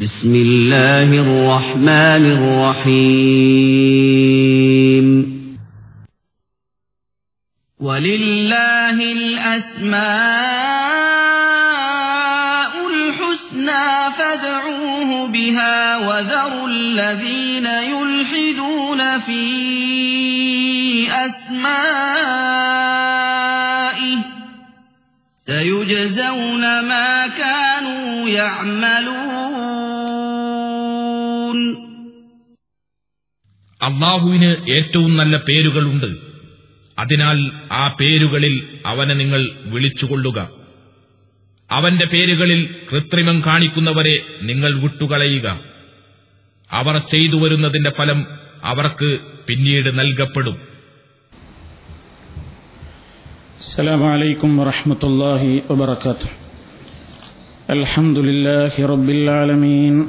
بسم الله الرحمن الرحيم. ولله الأسماء الحسنى فادعوه بها وذروا الذين يلحدون في أسمائه سيجزون ما كانوا يعملون. അള്ളാഹുവിന് ഏറ്റവും നല്ല പേരുകളുണ്ട്. അതിനാൽ ആ പേരുകളിൽ അവനെ നിങ്ങൾ വിളിച്ചുകൊള്ളുക. അവന്റെ പേരുകളിൽ കൃത്രിമം കാണിക്കുന്നവരെ നിങ്ങൾ വിട്ടുകളയുക. അവർ ചെയ്തു വരുന്നതിന്റെ ഫലം അവർക്ക് പിന്നീട് നൽകപ്പെടും. അസ്സലാമു അലൈക്കും വറഹ്മത്തുള്ളാഹി വബറകാതുഹു. അൽഹംദുലില്ലാഹി റബ്ബിൽ ആലമീൻ.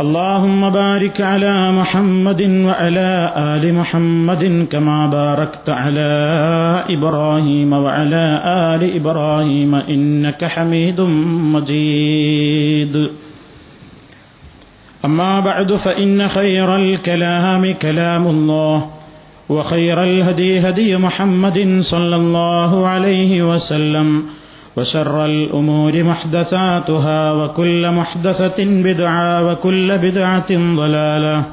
اللهم بارك على محمد وعلى آل محمد كما باركت على إبراهيم وعلى آل إبراهيم إنك حميد مجيد. أما بعد فإن خير الكلام كلام الله وخير الهدي هدي محمد صلى الله عليه وسلم وشر الأمور محدثاتها وكل محدثة بدعة وكل بدعة ضلالة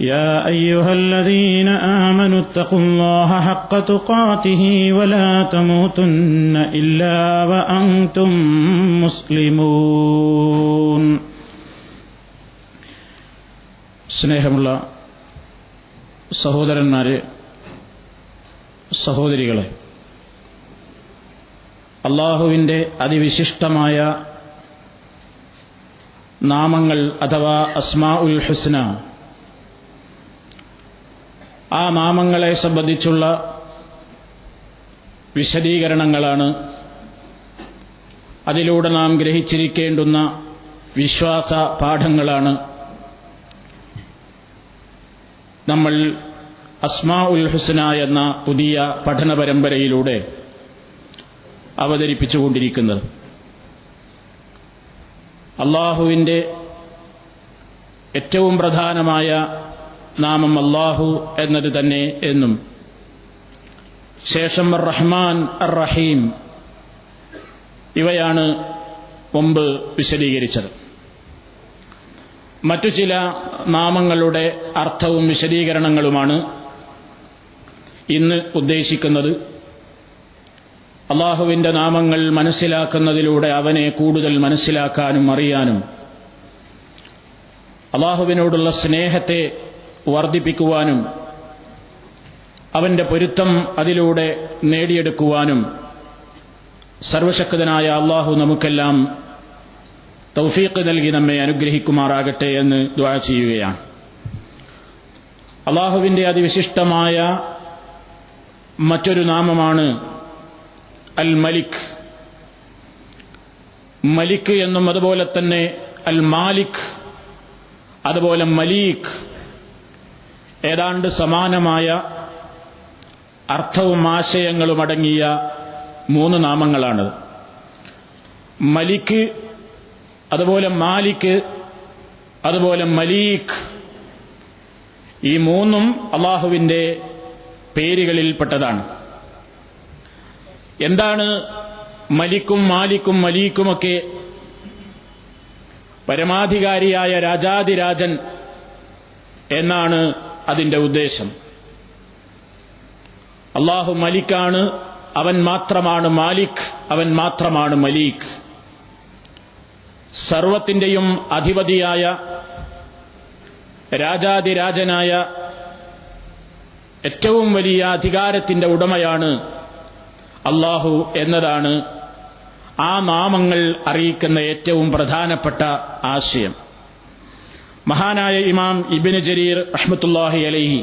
يا أيها الذين آمنوا اتقوا الله حق تقاته ولا تموتن إلا وأنتم مسلمون സ്നേഹമുള്ള സഹോദരന്മാരെ സഹോദരികളെ അള്ളാഹുവിന്റെ അതിവിശിഷ്ടമായ നാമങ്ങൾ അഥവാ അസ്മാ ഉൽ ഹുസ്ന. ആ നാമങ്ങളെ സംബന്ധിച്ചുള്ള വിശദീകരണങ്ങളാണ് അതിലൂടെ നാം ഗ്രഹിച്ചിരിക്കേണ്ടുന്ന വിശ്വാസ പാഠങ്ങളാണ്. നമ്മൾ അസ്മാ ഉൽ ഹുസ്ന എന്ന പുതിയ പഠന പരമ്പരയിലൂടെ അവതരിപ്പിച്ചുകൊണ്ടിരിക്കുന്നത്. അള്ളാഹുവിന്റെ ഏറ്റവും പ്രധാനമായ നാമം അള്ളാഹു എന്നത് തന്നെ എന്നും ശേഷം റഹ്മാൻ റഹീം ഇവയാണ് മുമ്പ് വിശദീകരിച്ചത്. മറ്റു ചില നാമങ്ങളുടെ അർത്ഥവും വിശദീകരണങ്ങളുമാണ് ഇന്ന് ഉദ്ദേശിക്കുന്നത്. അള്ളാഹുവിന്റെ നാമങ്ങൾ മനസ്സിലാക്കുന്നതിലൂടെ അവനെ കൂടുതൽ മനസ്സിലാക്കാനും അറിയാനും അള്ളാഹുവിനോടുള്ള സ്നേഹത്തെ വർദ്ധിപ്പിക്കുവാനും അവന്റെ പൊരുത്തം അതിലൂടെ നേടിയെടുക്കുവാനും സർവശക്തനായ അള്ളാഹു നമുക്കെല്ലാം തൗഫീഖ് നൽകി നമ്മെ അനുഗ്രഹിക്കുമാറാകട്ടെ എന്ന് ദ്വാ ചെയ്യുകയാണ്. അള്ളാഹുവിന്റെ അതിവിശിഷ്ടമായ മറ്റൊരു നാമമാണ് അൽ മലിക് മലിക് എന്നും അതുപോലെ തന്നെ അൽ മാലിക് അതുപോലെ മലീഖ് ഏതാണ്ട് സമാനമായ അർത്ഥവും ആശയങ്ങളും അടങ്ങിയ മൂന്ന് നാമങ്ങളാണ്. മലിക് അതുപോലെ മാലിക് അതുപോലെ മലീഖ് ഈ മൂന്നും അള്ളാഹുവിന്റെ പേരുകളിൽപ്പെട്ടതാണ്. എന്താണ് മലിക്കും മാലിക്കും മലീക്കുമൊക്കെ പരമാധികാരിയായ രാജാതിരാജൻ എന്നാണ് അതിന്റെ ഉദ്ദേശം. അള്ളാഹു മലിക്കാണ് അവൻ മാത്രമാണ് മാലിക് അവൻ മാത്രമാണ് മലീക്. സർവത്തിന്റെയും അധിപതിയായ രാജാതിരാജനായ ഏറ്റവും വലിയ അധികാരത്തിന്റെ ഉടമയാണ് അള്ളാഹു എന്നതാണ് ആ നാമങ്ങൾ അറിയിക്കുന്ന ഏറ്റവും പ്രധാനപ്പെട്ട ആശയം. മഹാനായ ഇമാം ഇബിന് ജരീർ അഹമ്മത്തുല്ലാഹി അലൈഹി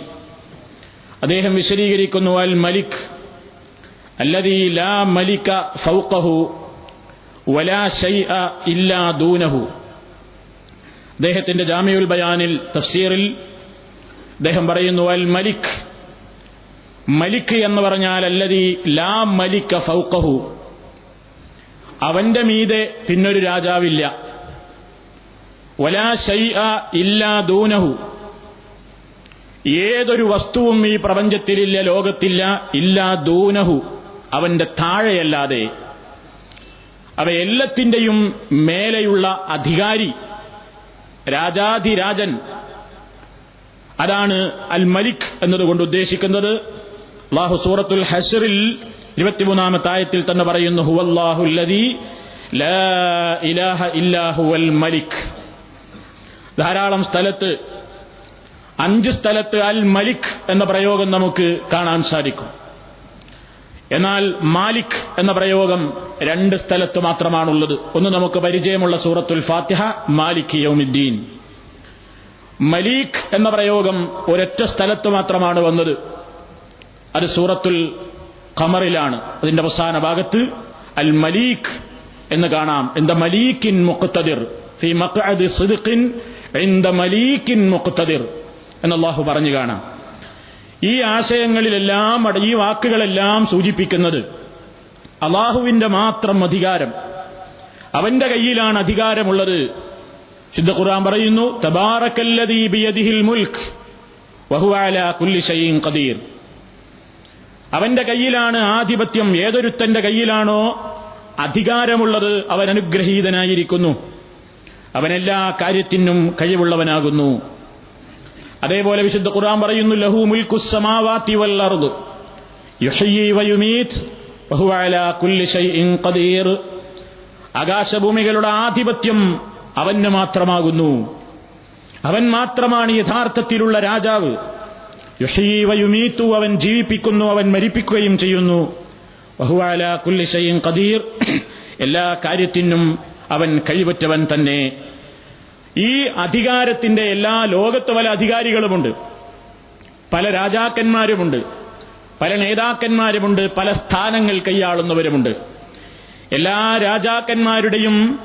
അദ്ദേഹം വിശദീകരിക്കുന്നു അൽ മലിക് അല്ലദീ ലാ മലിക ഫൗഖഹു വലാ ഷൈഅ ഇല്ലാ ദൂനഹു. അദ്ദേഹത്തിന്റെ ജാമിയുൽ ബയാനിൽ തഫ്സീറിൽ അദ്ദേഹം പറയുന്നു അൽ മലിക് മലിക് എന്ന് പറഞ്ഞാൽ അല്ലതി ലാ മലിക്ക ഫൗക്കഹു അവന്റെ മീതെ പിന്നൊരു രാജാവില്ല. വലാ ഷൈഅ ഇല്ലാ ദൂനഹു. ഏതൊരു വസ്തുവും ഈ പ്രപഞ്ചത്തിലില്ല ലോകത്തില്ല ഇല്ലാ ദൂനഹു. അവന്റെ താഴെയല്ലാതെ. അവ എല്ലാത്തിന്റെയും മേലെയുള്ള അധികാരി രാജാധിരാജൻ. അതാണ് അൽ മലിക് എന്നതുകൊണ്ട് ഉദ്ദേശിക്കുന്നത്. അള്ളാഹു സൂറത്തുൽ ഹഷറിൽ ഇരുപത്തിമൂന്നാമത്തെ ആയത്തിൽ തന്നെ പറയുന്നു ഹുവല്ലാഹുല്ലദീ ലാ ഇലാഹ മലിക്. ധാരാളം സ്ഥലത്ത് അഞ്ച് സ്ഥലത്ത് അൽ മലിക് എന്ന പ്രയോഗം നമുക്ക് കാണാൻ സാധിക്കും. എന്നാൽ മാലിക് എന്ന പ്രയോഗം രണ്ട് സ്ഥലത്ത് മാത്രമാണുള്ളത്. ഒന്ന് നമുക്ക് പരിചയമുള്ള സൂറത്തുൽ ഫാത്തിഹ മാലിക് യൗമിദ്ദീൻ. മലീഖ് എന്ന പ്രയോഗം ഒരൊറ്റ സ്ഥലത്ത് മാത്രമാണ് വന്നത്. അത് സൂറത്തുൽ ഖമറിലാണ്. അതിന്റെ അവസാന ഭാഗത്ത് അൽ മലീഖ് എന്ന് കാണാം. എന്താ മലീക്കിൻ മുഖത്തതിർ ഫി മഖഅദി സിദ്ഖിൻ ഇന്ദ മലീക്കിൻ മുഖത്തതിർ എന്ന് അള്ളാഹു പറഞ്ഞു കാണാം. ഈ ആശയങ്ങളിലെല്ലാം ഈ വാക്കുകളെല്ലാം സൂചിപ്പിക്കുന്നത് അള്ളാഹുവിന്റെ മാത്രം അധികാരം. അവന്റെ കയ്യിലാണ് അധികാരമുള്ളത്. ശുദ്ധ ഖുർആൻ പറയുന്നു തബാറക്കല്ലദീ ബിയദിഹിൽ മുൽക്ക് വഹുവാല കുല്ലി ഷൈഇൻ ഖദീർ. അവന്റെ കയ്യിലാണ് ആധിപത്യം. ഏതൊരുത്തന്റെ കയ്യിലാണോ അധികാരമുള്ളത് അവൻ അനുഗ്രഹീതനായിരിക്കുന്നു. അവനെല്ലാ കാര്യത്തിനും കഴിവുള്ളവനാകുന്നു. അതേപോലെ വിശുദ്ധ ഖുർആൻ പറയുന്നു ലഹു ഷൈഇൻ ഖദീർ. ആകാശഭൂമികളുടെ ആധിപത്യം അവന് മാത്രമാകുന്നു. അവൻ മാത്രമാണ് യഥാർത്ഥത്തിലുള്ള രാജാവ്. യുഹ്യി വയുമീത്തു അവൻ ജീവിപ്പിക്കുന്നു അവൻ മരിപ്പിക്കുകയും ചെയ്യുന്നു. ബഹുവാല കുല്ലിശയും കദീർ എല്ലാ കാര്യത്തിനും അവൻ കഴിവറ്റവൻ തന്നെ. ഈ അധികാരത്തിന്റെ എല്ലാ ലോകത്ത് പല അധികാരികളുമുണ്ട്. പല രാജാക്കന്മാരുമുണ്ട്. പല നേതാക്കന്മാരുമുണ്ട്. പല സ്ഥാനങ്ങൾ കൈയാളുന്നവരുമുണ്ട്. എല്ലാ രാജാക്കന്മാരുടെയും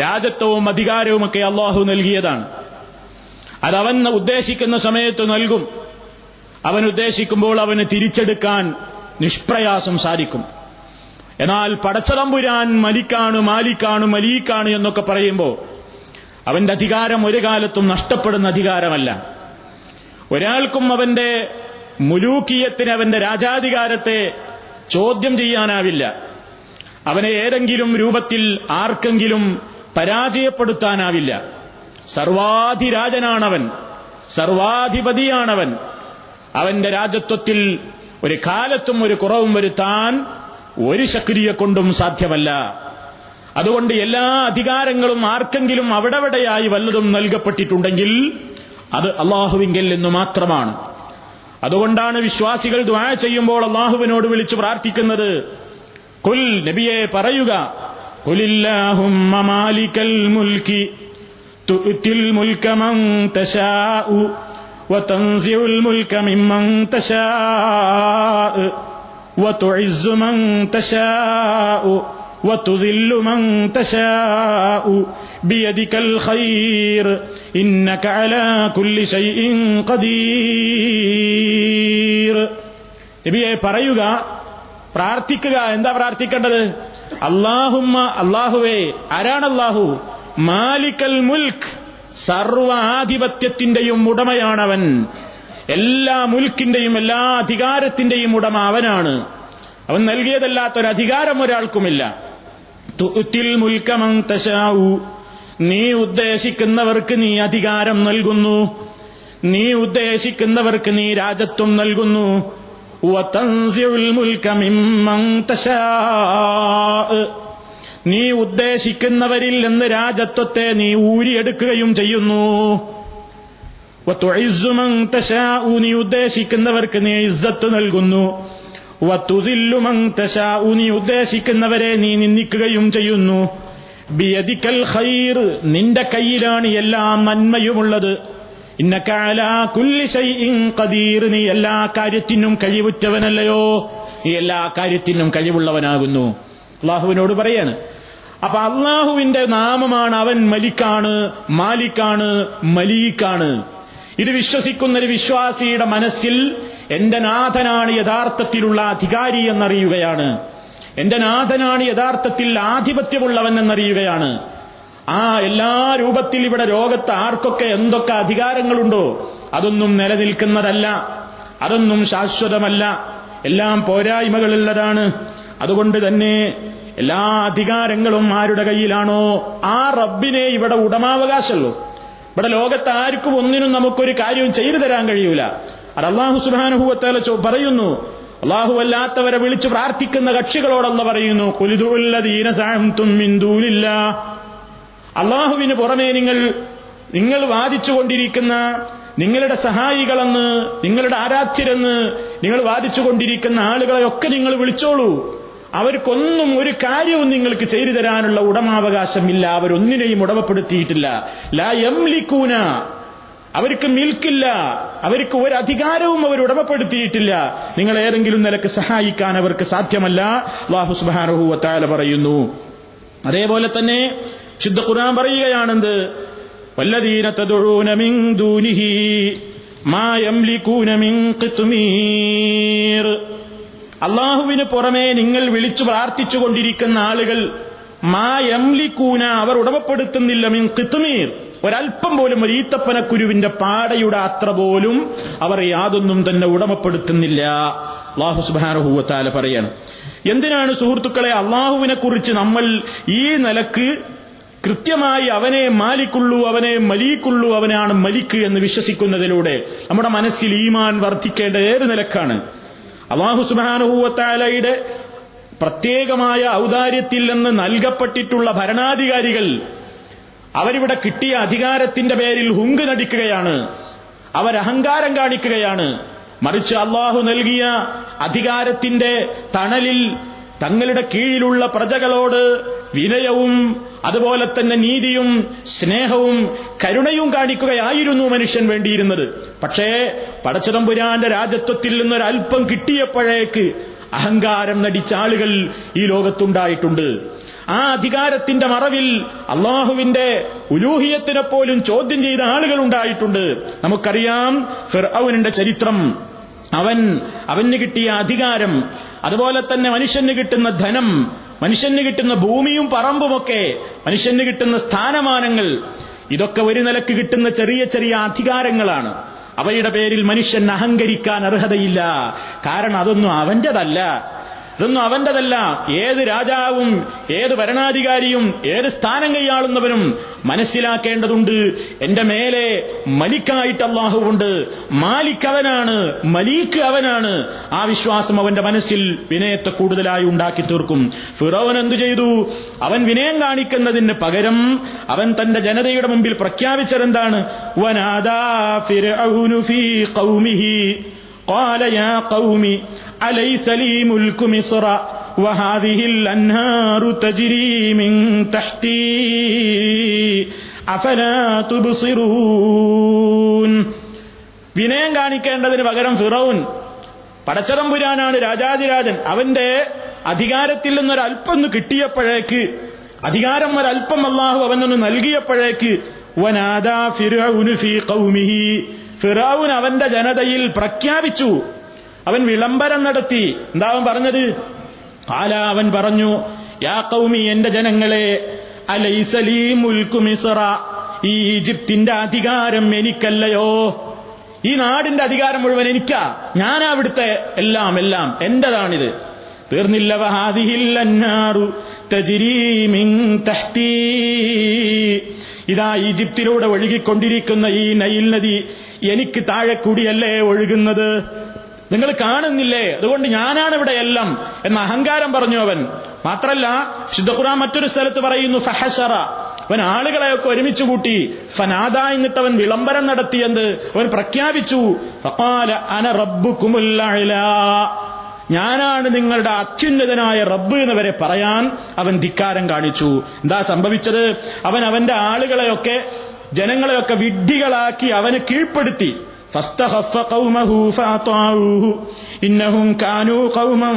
രാജത്വവും അധികാരവുമൊക്കെ അള്ളാഹു നൽകിയതാണ്. അതവൻ ഉദ്ദേശിക്കുന്ന സമയത്ത് നൽകും. അവൻ ഉദ്ദേശിക്കുമ്പോൾ അവന് തിരിച്ചെടുക്കാൻ നിഷ്പ്രയാസം സാധിക്കും. എന്നാൽ പടച്ചതമ്പുരാൻ മലിക്കാണ് മാലിക്കാണ് മലീക്കാണ് എന്നൊക്കെ പറയുമ്പോൾ അവന്റെ അധികാരം ഒരു കാലത്തും നഷ്ടപ്പെടുന്ന അധികാരമല്ല. ഒരാൾക്കും അവന്റെ മുലൂക്കിയത്തിന് അവന്റെ രാജാധികാരത്തെ ചോദ്യം ചെയ്യാനാവില്ല. അവനെ ഏതെങ്കിലും രൂപത്തിൽ ആർക്കെങ്കിലും പരാജയപ്പെടുത്താനാവില്ല. സർവാധിരാജനാണവൻ സർവാധിപതിയാണവൻ. അവന്റെ രാജത്വത്തിൽ ഒരു കാലത്തും ഒരു കുറവും വരുത്താൻ ഒരു ശക്തിയെ കൊണ്ടും സാധ്യമല്ല. അതുകൊണ്ട് എല്ലാ അധികാരങ്ങളും ആർക്കെങ്കിലും അവിടെവിടെയായി വല്ലതും നൽകപ്പെട്ടിട്ടുണ്ടെങ്കിൽ അത് അള്ളാഹുവിങ്കിൽ നിന്ന് മാത്രമാണ്. അതുകൊണ്ടാണ് വിശ്വാസികൾ ദ്വാ ചെയ്യുമ്പോൾ അള്ളാഹുവിനോട് വിളിച്ചു പ്രാർത്ഥിക്കുന്നത്. കുൽ നബിയെ പറയുക കുലില്ലാഹുമ്മ മാലിക്കൽ മുൽക്കി തുഅ്തിൽ മുൽക മൻ തശാഉ. وتنزع الملك ممن تشاء وتعز من تشاء وتذل من تشاء بيدك الخير إنك على كل شيء قدير നബിയെ പറയുക പ്രാർത്ഥിക്കുക എന്താ പ്രാർത്ഥിക്കേണ്ടത് അള്ളാഹുമ്മ അള്ളാഹുവേ ആരാണ് അള്ളാഹു മാലിക്കൽ മുൽക്ക് സർവാധിപത്യത്തിന്റെയും ഉടമയാണവൻ. എല്ലാ മുൽക്കിന്റെയും എല്ലാ അധികാരത്തിന്റെയും ഉടമ അവനാണ്. അവൻ നൽകിയതല്ലാത്തൊരധികാരം ഒരാൾക്കുമില്ല. മുൽക്കമം തശാവു നീ ഉദ്ദേശിക്കുന്നവർക്ക് നീ അധികാരം നൽകുന്നു. നീ ഉദ്ദേശിക്കുന്നവർക്ക് നീ രാജത്വം നൽകുന്നു. വതൻസിഉൽ മുൽക മിമ്മൻ തശാഅ്. നീ ഉദ്ദേശിക്കുന്നവരിൽ നിന്ന് രാജത്വത്തെ നീ ഊരിയെടുക്കുകയും ചെയ്യുന്നു. നീ ഉദ്ദേശിക്കുന്നവർക്ക് നീ ഇസ്സത്ത് നൽകുന്നു. നീ ഉദ്ദേശിക്കുന്നവരെ നീ നിന്ദിക്കുകയും ചെയ്യുന്നു ബിയദിക്കൽ ഖൈർ നിന്റെ കയ്യിലാണ് എല്ലാ നന്മയുമുള്ളത് ഖദീർ നീ എല്ലാ കാര്യത്തിനും കഴിവുറ്റവനല്ലയോ നീ എല്ലാ കാര്യത്തിനും കഴിവുള്ളവനാകുന്നു അള്ളാഹുവിനോട് പറയാണ് അപ്പൊ അള്ളാഹുവിന്റെ നാമമാണ് അവൻ മലിക്കാണ് മാലിക്കാണ് മലീക്കാണ്. ഇത് വിശ്വസിക്കുന്ന ഒരു വിശ്വാസിയുടെ മനസ്സിൽ എന്റെ നാഥനാണ് യഥാർത്ഥത്തിലുള്ള അധികാരി എന്നറിയുകയാണ്. എന്റെ നാഥനാണ് യഥാർത്ഥത്തിൽ ആധിപത്യമുള്ളവൻ എന്നറിയുകയാണ്. ആ എല്ലാ രൂപത്തിൽ ഇവിടെ ലോകത്ത് ആർക്കൊക്കെ എന്തൊക്കെ അധികാരങ്ങളുണ്ടോ അതൊന്നും നിലനിൽക്കുന്നതല്ല. അതൊന്നും ശാശ്വതമല്ല. എല്ലാം പോരായ്മകളുള്ളതാണ്. അതുകൊണ്ട് തന്നെ എല്ലാ അധികാരങ്ങളും ആരുടെ കയ്യിലാണോ? ആ റബ്ബിനെ ഇവിടെ ഉടമാവകാശമുള്ളൂ. ഇവിടെ ലോകത്ത് ആർക്കും ഒന്നിനും നമുക്കൊരു കാര്യവും ചെയ്തു തരാൻ കഴിയൂല. അത് അള്ളാഹു സുബാനുഭവത്തേല പറയുന്നു. അള്ളാഹു അല്ലാത്തവരെ വിളിച്ചു പ്രാർത്ഥിക്കുന്ന കക്ഷികളോടല്ല പറയുന്നു. അള്ളാഹുവിന് പുറമേ നിങ്ങൾ നിങ്ങൾ വാദിച്ചുകൊണ്ടിരിക്കുന്ന നിങ്ങളുടെ സഹായികളെന്ന് നിങ്ങളുടെ ആരാധ്യരെന്ന് നിങ്ങൾ വാദിച്ചുകൊണ്ടിരിക്കുന്ന ആളുകളെയൊക്കെ നിങ്ങൾ വിളിച്ചോളൂ. അവർക്കൊന്നും ഒരു കാര്യവും നിങ്ങൾക്ക് ചെയ്തു തരാനുള്ള ഉടമാവകാശമില്ല. അവരൊന്നിനെയും ഉടമപ്പെടുത്തിയിട്ടില്ല. ലാ യംലിക്കൂന. അവർക്ക് മിൽക്കില്ല. അവർക്ക് ഒരു അധികാരവും അവർ ഉടമപ്പെടുത്തിയിട്ടില്ല. നിങ്ങൾ ഏതെങ്കിലും നിലയ്ക്ക് സഹായിക്കാൻ അവർക്ക് സാധ്യമല്ല. വാഹു സുബാനുഹൂവത്താല പറയുന്നു. അതേപോലെ തന്നെ ശുദ്ധ ഖുർആൻ പറയുകയാണെന്ത്? വല്ലദീന തദഊന മിൻ ദൂനിഹി മാ ഖിത്മീർ. അള്ളാഹുവിന് പുറമെ നിങ്ങൾ വിളിച്ചു പ്രാർത്ഥിച്ചുകൊണ്ടിരിക്കുന്ന ആളുകൾ മാ എംലിക്കൂന അവർ ഉടമപ്പെടുത്തുന്നില്ല മീൻ കിത്തുമീർ ഒരൽപ്പം പോലും ഒരു ഈത്തപ്പനക്കുരുവിന്റെ പാടയുടെ അത്ര പോലും അവർ യാതൊന്നും തന്നെ ഉടമപ്പെടുത്തുന്നില്ല. അള്ളാഹു സുബാനഹൂവത്താല പറയാണ്. എന്തിനാണ് സുഹൃത്തുക്കളെ അള്ളാഹുവിനെ കുറിച്ച് നമ്മൾ ഈ നിലയ്ക്ക് കൃത്യമായി അവനെ മാലിക്കുള്ളൂ അവനെ മലീക്കുള്ളൂ അവനാണ് മലിക്ക് എന്ന് വിശ്വസിക്കുന്നതിലൂടെ നമ്മുടെ മനസ്സിൽ ഈമാൻ വർദ്ധിക്കേണ്ട ഏത് നിലക്കാണ്? അള്ളാഹു സുബാനുഭൂവത്താലയുടെ പ്രത്യേകമായ ഔദാര്യത്തിൽ നിന്ന് നൽകപ്പെട്ടിട്ടുള്ള ഭരണാധികാരികൾ അവരിവിടെ കിട്ടിയ അധികാരത്തിന്റെ പേരിൽ ഹുങ്ക് നടിക്കുകയാണ്. അവരഹങ്കാരം കാണിക്കുകയാണ്. മറിച്ച് അള്ളാഹു നൽകിയ അധികാരത്തിന്റെ തണലിൽ തങ്ങളുടെ കീഴിലുള്ള പ്രജകളോട് വിനയവും അതുപോലെ തന്നെ നീതിയും സ്നേഹവും കരുണയും കാണിക്കുകയായിരുന്നു മനുഷ്യൻ വേണ്ടിയിരുന്നത്. പക്ഷേ പടച്ചതമ്പുരാന്റെ രാജത്വത്തിൽ നിന്നൊരൽപ്പം കിട്ടിയപ്പോഴേക്ക് അഹങ്കാരം നടിച്ച ആളുകൾ ഈ ലോകത്തുണ്ടായിട്ടുണ്ട്. ആ അധികാരത്തിന്റെ മറവിൽ അള്ളാഹുവിന്റെ ഉലൂഹിയത്തിനെ പോലും ചോദ്യം ചെയ്ത ആളുകൾ ഉണ്ടായിട്ടുണ്ട്. നമുക്കറിയാം ഫിർഔനിന്റെ ചരിത്രം. അവൻ അവന് കിട്ടിയ അധികാരം അതുപോലെ തന്നെ മനുഷ്യന് കിട്ടുന്ന ധനം മനുഷ്യന് കിട്ടുന്ന ഭൂമിയും പറമ്പുമൊക്കെ മനുഷ്യന് കിട്ടുന്ന സ്ഥാനമാനങ്ങൾ ഇതൊക്കെ ഒരു നിലയ്ക്ക് കിട്ടുന്ന ചെറിയ ചെറിയ അധികാരങ്ങളാണ്. അവയുടെ പേരിൽ മനുഷ്യൻ അഹങ്കരിക്കാൻ അർഹതയില്ല. കാരണം അതൊന്നും അവന്റേതല്ല ഇതൊന്നും അവന്റെതല്ല. ഏത് രാജാവും ഏത് ഭരണാധികാരിയും ഏത് സ്ഥാനം കൈയാളുന്നവനും മനസ്സിലാക്കേണ്ടതുണ്ട്. എന്റെ മേലെ മലിക്കായിട്ട് അള്ളാഹുവുണ്ട് മാലിക് അവനാണ് മലീക്ക് അവനാണ്. ആ വിശ്വാസം അവന്റെ മനസ്സിൽ വിനയത്തെ കൂടുതലായി ഉണ്ടാക്കി തീർക്കും. ഫിറോവൻ എന്തു ചെയ്തു? അവൻ വിനയം കാണിക്കുന്നതിന് പകരം അവൻ തന്റെ ജനതയുടെ മുമ്പിൽ പ്രഖ്യാപിച്ചതെന്താണ്? വനാദാ ഫിർഔനു ഫീ ഖൗമിഹി. قال يا قوم أليس لي ملك مصر وهذه الأنهار تجري من تحتي أفلا تبصرون വിനയം കാണിക്കേണ്ടതിന് പകരം ഫിറൌൻ പടച്ചതമ്പുരാനാണ് രാജാതിരാജൻ അവന്റെ അധികാരത്തിൽ നിന്നൊരല്പം കിട്ടിയപ്പോഴേക്ക് അധികാരം ഒരല്പം അള്ളാഹു അവനൊന്ന് നൽകിയപ്പോഴേക്ക് വനാദാ ഫിറൌനു ഫീ ഖൗമിഹി ഫിറാവുൻ അവന്റെ ജനതയിൽ പ്രഖ്യാപിച്ചു. അവൻ വിളംബരം നടത്തി. എന്താ അവൻ പറഞ്ഞത്? ആല അവൻ പറഞ്ഞു യാ കൗമി എന്റെ ജനങ്ങളെ അലൈസലീ മുൽക്കു മിസറ. ഈ ഈജിപ്തിന്റെ അധികാരം എനിക്കല്ലയോ? ഈ നാടിന്റെ അധികാരം മുഴുവൻ എനിക്കാ. ഞാനാ അവിടുത്തെ എല്ലാം എല്ലാം എന്റേതാണിത്. തീർന്നില്ല വഹാദിഹില്ലാറു തജിരീമിൻ തഹ്തീ. ഇതാ ഈജിപ്തിലൂടെ ഒഴുകിക്കൊണ്ടിരിക്കുന്ന ഈ നൈൽ നദി എനിക്ക് താഴെ കൂടിയല്ലേ ഒഴുകുന്നത്? നിങ്ങൾ കാണുന്നില്ലേ? അതുകൊണ്ട് ഞാനാണ് ഇവിടെ എല്ലാം എന്ന അഹങ്കാരം പറഞ്ഞു അവൻ. മാത്രല്ല ഖുർആൻ മറ്റൊരു സ്ഥലത്ത് പറയുന്നു ഫഹസറ അവൻ ആളുകളെയൊക്കെ ഒരുമിച്ച് കൂട്ടി ഫനാദ എന്നിട്ട് അവൻ വിളംബരം നടത്തിയെന്ന് അവൻ പ്രഖ്യാപിച്ചു അന റബ്ബു അഅ്ലാ. ഞാനാണ് നിങ്ങളുടെ അത്യുന്നതനായ റബ്ബ് എന്നവരെ പറയാൻ അവൻ ധിക്കാരം കാണിച്ചു എന്താ സംഭവിച്ചത് അവൻ അവന്റെ ആളുകളെയൊക്കെ ജനങ്ങളെയൊക്കെ വിഡ്ഢികളാക്കി അവനെ കീഴ്പ്പെടുത്തി فاستخف قومه فأطاعوه إنهم كانوا قوما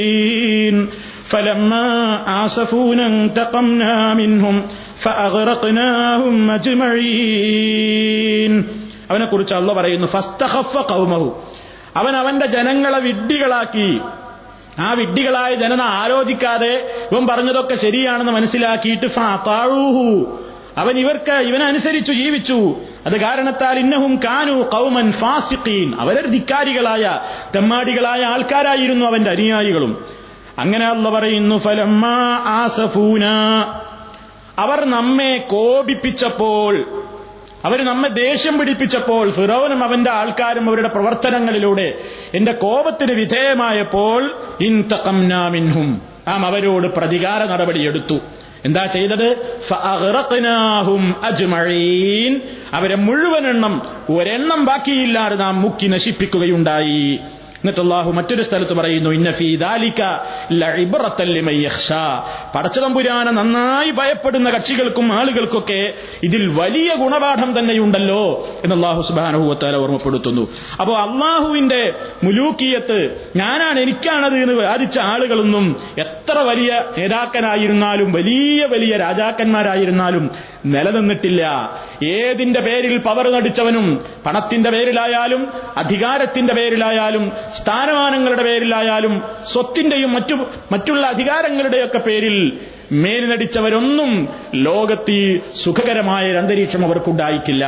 فاسقين فلما آسفونا انتقمنا منهم فأغرقناهم أجمعين അവനെ കുറിച്ച് അള്ള പറയുന്നു ഫസ്തഖഫ കൗമഹു അവൻ അവന്റെ ജനങ്ങളെ വിഡ്ഢികളാക്കി. ആ വിഡ്ഢികളായ ജനത ആലോചിക്കാതെ ഇവൻ പറഞ്ഞതൊക്കെ ശരിയാണെന്ന് മനസ്സിലാക്കിയിട്ട് താഴൂഹു. അവൻ ഇവർക്ക് ഇവനനുസരിച്ചു ജീവിച്ചു. അത് കാരണത്താൽ ഇന്നഹും കാനു കൗമൻ ഫാസിഖീൻ. അവരെ ധിക്കാരികളായ തെമ്മാടികളായ ആൾക്കാരായിരുന്നു അവന്റെ അനുയായികളും. അങ്ങനെ അല്ല പറയുന്നു ഫലമ്മ ആസഫൂന. അവർ നമ്മെ കോപിപ്പിച്ചപ്പോൾ അവർ നമ്മെ ദേഷ്യം പിടിപ്പിച്ചപ്പോൾ ഫിറോനും അവന്റെ ആൾക്കാരും അവരുടെ പ്രവർത്തനങ്ങളിലൂടെ എന്റെ കോപത്തിന് വിധേയമായപ്പോൾ ഇൻതകംനാമിൻഹും നാം അവരോട് പ്രതികാര നടപടിയെടുത്തു എന്താ ചെയ്തത്? അവരെ മുഴുവൻ എണ്ണം ഒരെണ്ണം ബാക്കിയില്ലാതെ നാം മുക്കി നശിപ്പിക്കുകയുണ്ടായി. എന്നിട്ട് അള്ളാഹു മറ്റൊരു സ്ഥലത്ത് പറയുന്നു ഇന്ന ഫീ ദാലിക ലഇബ്റത്തൻ ലിമൻ യഖ്ഷാ പടച്ചതമ്പുരാനെ നന്നായി ഭയപ്പെടുന്ന കക്ഷികൾക്കും ആളുകൾക്കൊക്കെ ഇതിൽ വലിയ ഗുണപാഠം തന്നെയുണ്ടല്ലോ എന്ന് അള്ളാഹു സുബ്ഹാനഹു വതആല ഓർമ്മപ്പെടുത്തുന്നു. അപ്പോൾ അള്ളാഹുവിന്റെ മുലൂക്കിയത്ത് ഞാനാണ് എനിക്കാണത് എന്ന് വാദിച്ച ആളുകളൊന്നും എത്ര വലിയ നേതാക്കനായിരുന്നാലും വലിയ വലിയ രാജാക്കന്മാരായിരുന്നാലും നിലനിന്നിട്ടില്ല. ഏതിന്റെ പേരിൽ പവർ നടിച്ചവനും പണത്തിന്റെ പേരിലായാലും അധികാരത്തിന്റെ പേരിലായാലും സ്ഥാനമാനങ്ങളുടെ പേരിലായാലും സ്വത്തിന്റെയും മറ്റു മറ്റുള്ള അധികാരങ്ങളുടെയൊക്കെ പേരിൽ മേലിനടിച്ചവരൊന്നും ലോകത്ത് സുഖകരമായ ഒരു അന്തരീക്ഷം അവർക്കുണ്ടായിട്ടില്ല.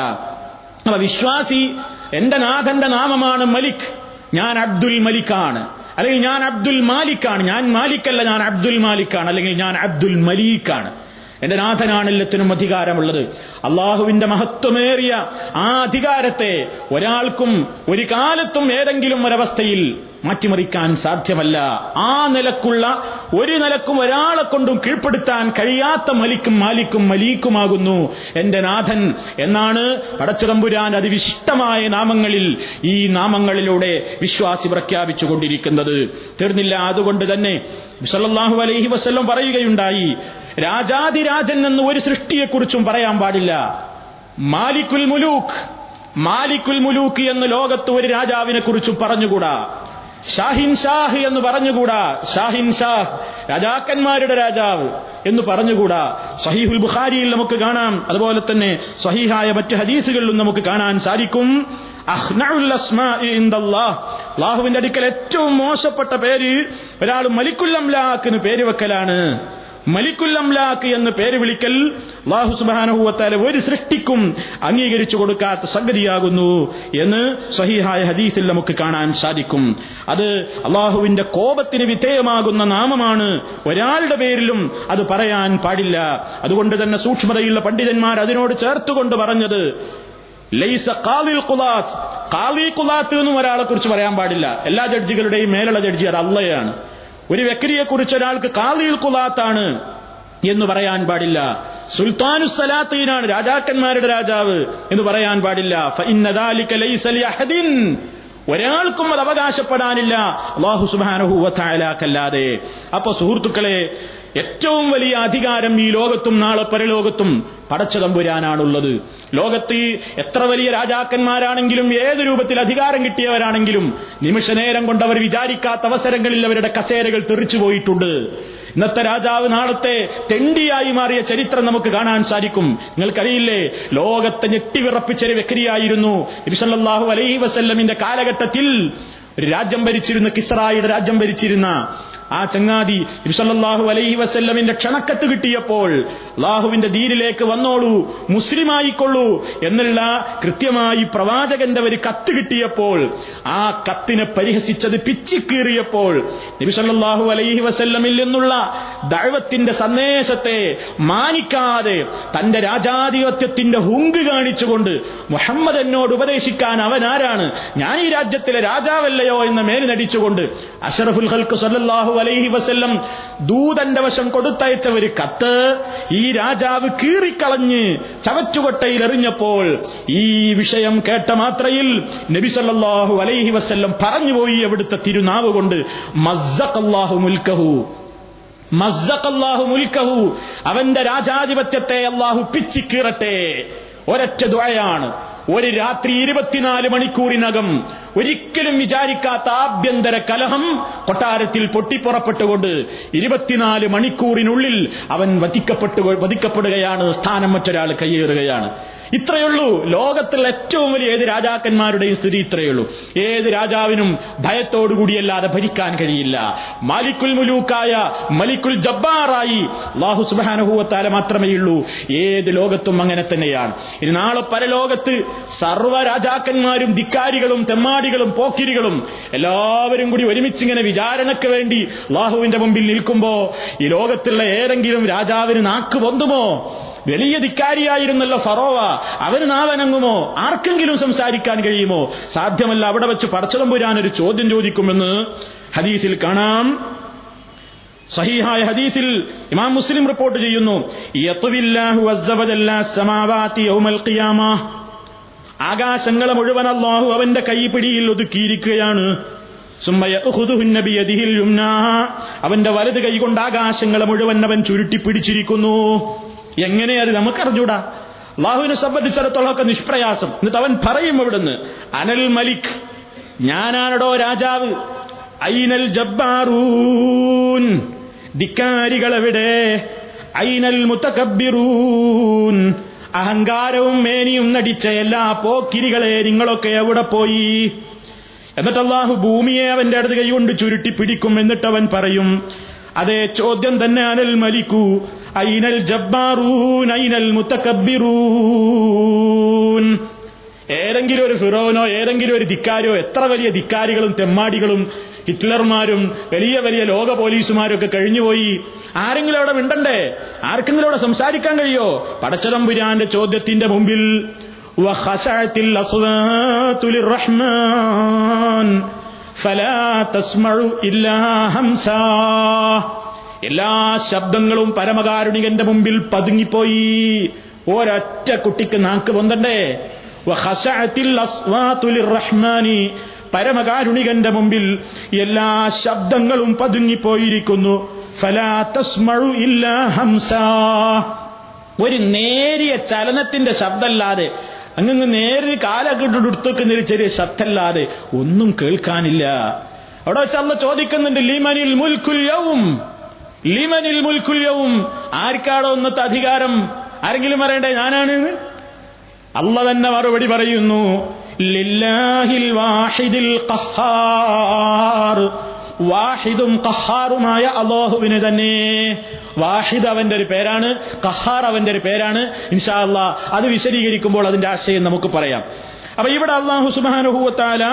അപ്പൊ വിശ്വാസി എന്റെ നാഥന്റെ നാമമാണ് മലിക്. ഞാൻ അബ്ദുൽ മലിക്കാണ്. അല്ലെങ്കിൽ ഞാൻ അബ്ദുൽ മാലിക്കാണ്. ഞാൻ മാലിക്കല്ല ഞാൻ അബ്ദുൽ മാലിക്കാണ്. അല്ലെങ്കിൽ ഞാൻ അബ്ദുൽ മലീക്കാണ്. എന്റെ നാഥനാണ് എല്ലാത്തിനും അധികാരമുള്ളത്. അള്ളാഹുവിന്റെ മഹത്വമേറിയ ആ അധികാരത്തെ ഒരാൾക്കും ഒരു കാലത്തും ഏതെങ്കിലും ഒരവസ്ഥയിൽ മാറ്റിമറിക്കാൻ സാധ്യമല്ല. ആ നിലക്കുള്ള ഒരു നിലക്കും ഒരാളെ കൊണ്ടും കീഴ്പ്പെടുത്താൻ കഴിയാത്ത മലിക്കും മാലിക്കും മലീക്കുമാകുന്നു. എന്റെ നാഥൻ എന്നാണ് പടച്ചതമ്പുരാൻ അതിവിശിഷ്ടമായ നാമങ്ങളിൽ ഈ നാമങ്ങളിലൂടെ വിശ്വാസി പ്രഖ്യാപിച്ചുകൊണ്ടിരിക്കുന്നത്. തീർന്നില്ല. അതുകൊണ്ട് തന്നെ സല്ലല്ലാഹു അലൈഹി വസ്ല്ലം പറയുകയുണ്ടായി രാജാതിരാജൻ എന്ന് ഒരു സൃഷ്ടിയെക്കുറിച്ചും പറയാൻ പാടില്ല. മാലിക്കുൽ മുലൂക്ക് മാലിക്കുൽ മുലൂക്ക് എന്ന് ലോകത്ത് ഒരു രാജാവിനെ കുറിച്ചും പറഞ്ഞുകൂടാ. ഷാഹിൻ ഷാഹ് എന്ന് പറഞ്ഞുകൂടാ? ഷാഹിൻ ഷാഹ് രാജാക്കന്മാരുടെ രാജാവ് എന്ന് പറഞ്ഞുകൂടാ? സഹീഹുൽ ബുഖാരിയിൽ നമുക്ക് കാണാം. അതുപോലെ തന്നെ സഹീഹായ മറ്റ് ഹദീസുകളിലും നമുക്ക് കാണാൻ സാധിക്കും. അല്ലാഹുവിന്റെ അടുക്കൽ ഏറ്റവും മോശപ്പെട്ട പേര് ഒരാൾ മലിക്കുൽ ലാക്കിന് പേര് വെക്കലാണ്. മലിക്കുൽ അംലാഖ് എന്ന് പേര് വിളിക്കൽ അള്ളാഹു സുബാനഹുവത്താല ഒരു സൃഷ്ടിക്കും അംഗീകരിച്ചു കൊടുക്കാത്ത സംഗതിയാകുന്നു എന്ന് സഹിഹായ ഹദീസിൽ നമുക്ക് കാണാൻ സാധിക്കും. അത് അള്ളാഹുവിന്റെ കോപത്തിന് വിധേയമാകുന്ന നാമമാണ്. ഒരാളുടെ പേരിലും അത് പറയാൻ പാടില്ല. അതുകൊണ്ട് തന്നെ സൂക്ഷ്മതയുള്ള പണ്ഡിതന്മാർ അതിനോട് ചേർത്തുകൊണ്ട് പറഞ്ഞത് ലൈസ കാവിൽ കുലാത്ത് കാലി കുലാത്ത് എന്നും ഒരാളെ കുറിച്ച് പറയാൻ പാടില്ല. എല്ലാ ജഡ്ജികളുടെയും മേലുള്ള ജഡ്ജി അത് അള്ളയാണ്. ഒരു വ്യക്തിയെ കുറിച്ച് ഒരാൾക്ക് കാലിൽ കുലാത്താണ് എന്ന് പറയാൻ പാടില്ല. സുൽത്താനുസലാത്തീനാണ് രാജാക്കന്മാരുടെ രാജാവ് എന്ന് പറയാൻ പാടില്ല. ഒരാൾക്കും അത് അവകാശപ്പെടാനില്ല. അള്ളാഹു സുബാനഹുവത്തായാലാക്കല്ലാതെ അപ്പൊ സുഹൃത്തുക്കളെ ഏറ്റവും വലിയ അധികാരം ഈ ലോകത്തും നാളെ പരലോകത്തും പടച്ചതമ്പുരാനാണുള്ളത്. ലോകത്ത് എത്ര വലിയ രാജാക്കന്മാരാണെങ്കിലും ഏത് രൂപത്തിൽ അധികാരം കിട്ടിയവരാണെങ്കിലും നിമിഷനേരം കൊണ്ട് അവർ വിചാരിക്കാത്ത അവസരങ്ങളിൽ അവരുടെ കസേരകൾ തെറിച്ചു പോയിട്ടുണ്ട്. ഇന്നത്തെ രാജാവ് നാളത്തെ തെണ്ടിയായി മാറിയ ചരിത്രം നമുക്ക് കാണാൻ സാധിക്കും. നിങ്ങൾക്കറിയില്ലേ ലോകത്തെ ഞെട്ടിവിറപ്പിച്ചൊരു വ്യക്തിയായിരുന്നു നബിസല്ലാഹു അലൈഹി വസല്ലമിന്റെ കാലഘട്ടത്തിൽ. ഒരു രാജ്യം ഭരിച്ചിരുന്ന കിസ്രായുടെ രാജ്യം ഭരിച്ചിരുന്ന ആ ചങ്ങാതി ഇർസല്ലാഹു അലൈഹി വസ്ല്ലമിന്റെ ക്ഷണക്കത്ത് കിട്ടിയപ്പോൾ അള്ളാഹുവിന്റെ ദീനിലേക്ക് വന്നോളൂ മുസ്ലിമായിക്കൊള്ളൂ എന്നുള്ള കൃത്യമായി പ്രവാചകന്റെ ഒരു കത്ത് കിട്ടിയപ്പോൾ ആ കത്തിനെ പരിഹസിച്ചത് പിച്ചിക്കീറിയപ്പോൾ നബിസല്ലാഹു അലൈഹി വസ്ല്ലമിൽ നിന്നുള്ള ദൈവത്തിന്റെ സന്ദേശത്തെ മാനിക്കാതെ തന്റെ രാജാധിപത്യത്തിന്റെ ഹുങ്ക് കാണിച്ചുകൊണ്ട് മുഹമ്മദ് എന്നോട് ഉപദേശിക്കാൻ അവൻ ആരാണ്? ഞാൻ ഈ രാജ്യത്തിലെ രാജാവല്ലയോ എന്ന് മേലിനടിച്ചുകൊണ്ട് അഷറഫുൽ ഹൽക്ക് സല്ലല്ലാഹു അലൈഹി വസല്ലം ദൂതന്റെ വശം കൊടുത്തയച്ച ഒരു കത്ത് ഈ രാജാവ് കീറിക്കളഞ്ഞ് ചവറ്റുകൊട്ടയിൽ എറിഞ്ഞപ്പോൾ ഈ വിഷയം കേട്ട മാത്രയിൽ നബി സല്ലല്ലാഹു അലൈഹി വസല്ലം പറഞ്ഞുപോയി അവിടുത്തെ തിരുനാവ് കൊണ്ട് മസ്സഖല്ലാഹു മസ്സഖല്ലാഹു മുൽക്കഹു അവന്റെ രാജാധിപത്യത്തെ അള്ളാഹു പിച്ചിക്കീറട്ടെ ഒരൊറ്റ ദ്വയാണ് ഒരു രാത്രി ഇരുപത്തിനാല് മണിക്കൂറിനകം ഒരിക്കലും വിചാരിക്കാത്ത ആഭ്യന്തര കലഹം കൊട്ടാരത്തിൽ പൊട്ടിപ്പുറപ്പെട്ടുകൊണ്ട് ഇരുപത്തിനാല് മണിക്കൂറിനുള്ളിൽ അവൻ വധിക്കപ്പെട്ടു വധിക്കപ്പെടുകയാണ് സ്ഥാനം മറ്റൊരാൾ കയ്യേറുകയാണ്. ഇത്രയുള്ളൂ. ലോകത്തുള്ള ഏറ്റവും വലിയ ഏത് രാജാക്കന്മാരുടെയും സ്ഥിതി ഇത്രയുള്ളൂ. ഏത് രാജാവിനും ഭയത്തോടുകൂടിയല്ലാതെ ഭരിക്കാൻ കഴിയില്ല. മാലിക്കുൽ മുലൂക്കായ മലിക്കുൽ ജബ്ബാറായി അള്ളാഹു മാത്രമേ ഉള്ളൂ. ഏത് ലോകത്തും അങ്ങനെ തന്നെയാണ്. ഇനി നാളെ പരലോകത്ത് സർവ രാജാക്കന്മാരും ധിക്കാരികളും തെമ്മാടികളും പോക്കിരികളും എല്ലാവരും കൂടി ഒരുമിച്ച് ഇങ്ങനെ വിചാരണയ്ക്ക് വേണ്ടി അള്ളാഹുവിന്റെ മുമ്പിൽ നിൽക്കുമ്പോ ഈ ലോകത്തുള്ള ഏതെങ്കിലും രാജാവിന് നാക്ക് പൊന്തുമോ? വലിയ ധിക്കാരിയായിരുന്നല്ലോ ഫറോവ. അവന് നാവനങ്ങുമോ? ആർക്കെങ്കിലും സംസാരിക്കാൻ കഴിയുമോ? സാധ്യമല്ല അവിടെ വെച്ച് പടച്ചതമ്പുരാൻ ഒരു ചോദ്യം ചോദിക്കുമെന്ന് ഹദീസിൽ കാണാം. സഹീഹായ ഹദീസിൽ ഇമാം മുസ്ലിം റിപ്പോർട്ട് ചെയ്യുന്നു. ആകാശങ്ങളെ മുഴുവൻ അള്ളാഹു അവന്റെ കൈപിടിയിൽ ഒതുക്കിയിരിക്കുകയാണ്. അവന്റെ വലത് കൈ കൊണ്ട് ആകാശങ്ങളെ മുഴുവൻ അവൻ ചുരുട്ടി പിടിച്ചിരിക്കുന്നു എങ്ങനെ അത് നമുക്കറിഞ്ഞൂടാ? അള്ളാഹുവിനെ സംബന്ധിച്ചിടത്തോളം ഒക്കെ നിഷ്പ്രയാസം. എന്നിട്ട് അവൻ പറയും അവിടുന്ന് അനൽ മലിക് ഞാനാണടോ രാജാവ്. ഐനൽ ജബ്ബാറൂൻ ധിക്കാരികളെവിടെ? ഐനൽ മുത്തകബിറൂൻ അഹങ്കാരവും മേനിയും നടിച്ച എല്ലാ പോക്കിരികളെ നിങ്ങളൊക്കെ എവിടെ പോയി? എന്നിട്ട് അള്ളാഹു ഭൂമിയെ അവന്റെ അടുത്ത് കൈകൊണ്ട് ചുരുട്ടി പിടിക്കും എന്നിട്ട് അവൻ പറയും അതേ ചോദ്യം തന്നെ അനൽ മലിക്കു ഐനൽ ജബ്ബാറൂൻ ഐനൽ മുത്തക്കബിറൂൻ ഏതെങ്കിലും ഒരു ഫിറോനോ ഏതെങ്കിലും ഒരു ധിക്കാരിയോ എത്ര വലിയ ധിക്കാരികളും തെമ്മാടികളും ഹിറ്റ്ലർമാരും വലിയ വലിയ ലോക പോലീസുമാരൊക്കെ കഴിഞ്ഞുപോയി. ആരെങ്കിലും അവിടെ മിണ്ടണ്ടേ? ആർക്കെങ്കിലും അവിടെ സംസാരിക്കാൻ കഴിയോ? പടച്ചതമ്പുരാന്റെ ചോദ്യത്തിന്റെ മുമ്പിൽ എല്ലാ ശബ്ദങ്ങളും പരമകാരുണികന്റെ മുമ്പിൽ പതുങ്ങിപ്പോയി. ഒരൊറ്റ കുട്ടിക്ക് നാക്ക് പൊന്തണ്ടേ? പരമകാരുണികന്റെ മുമ്പിൽ എല്ലാ ശബ്ദങ്ങളും പതുങ്ങിപ്പോയിരിക്കുന്നു. ഫലാ തസ്മഉ ഇല്ലാ ഹംസ. ഒരു നേരിയ ചലനത്തിന്റെ ശബ്ദമല്ലാതെ അങ്ങ് നേരിയ എടുത്തുവെക്കുന്ന ഒരു ചെറിയ ശബ്ദമല്ലാതെ ഒന്നും കേൾക്കാനില്ല. അവിടെ വെച്ച് അന്ന് ചോദിക്കുന്നുണ്ട് ലിമനിൽ മുൽക്കുല്യവും ലിമനിൽ മുൽക്കുല്യവും ആർക്കാടോ ഒന്നത്തെ അധികാരം? ആരെങ്കിലും പറയണ്ടേ ഞാനാണ് അള്ള തന്നെ മറുപടി പറയുന്നു ലില്ലാഹിൽ വാഹിദിൽ വാഹിദും കഹാറുമായ അള്ളാഹുവിന് തന്നെ. വാഹിദ് അവന്റെ ഒരു പേരാണ് കഹാർ അവന്റെ ഒരു പേരാണ്. ഇൻഷാ അള്ളാ അത് വിശദീകരിക്കുമ്പോൾ അതിന്റെ ആശയം നമുക്ക് പറയാം. അപ്പൊ ഇവിടെ അള്ളാഹു സുബാനുഭൂവത്താല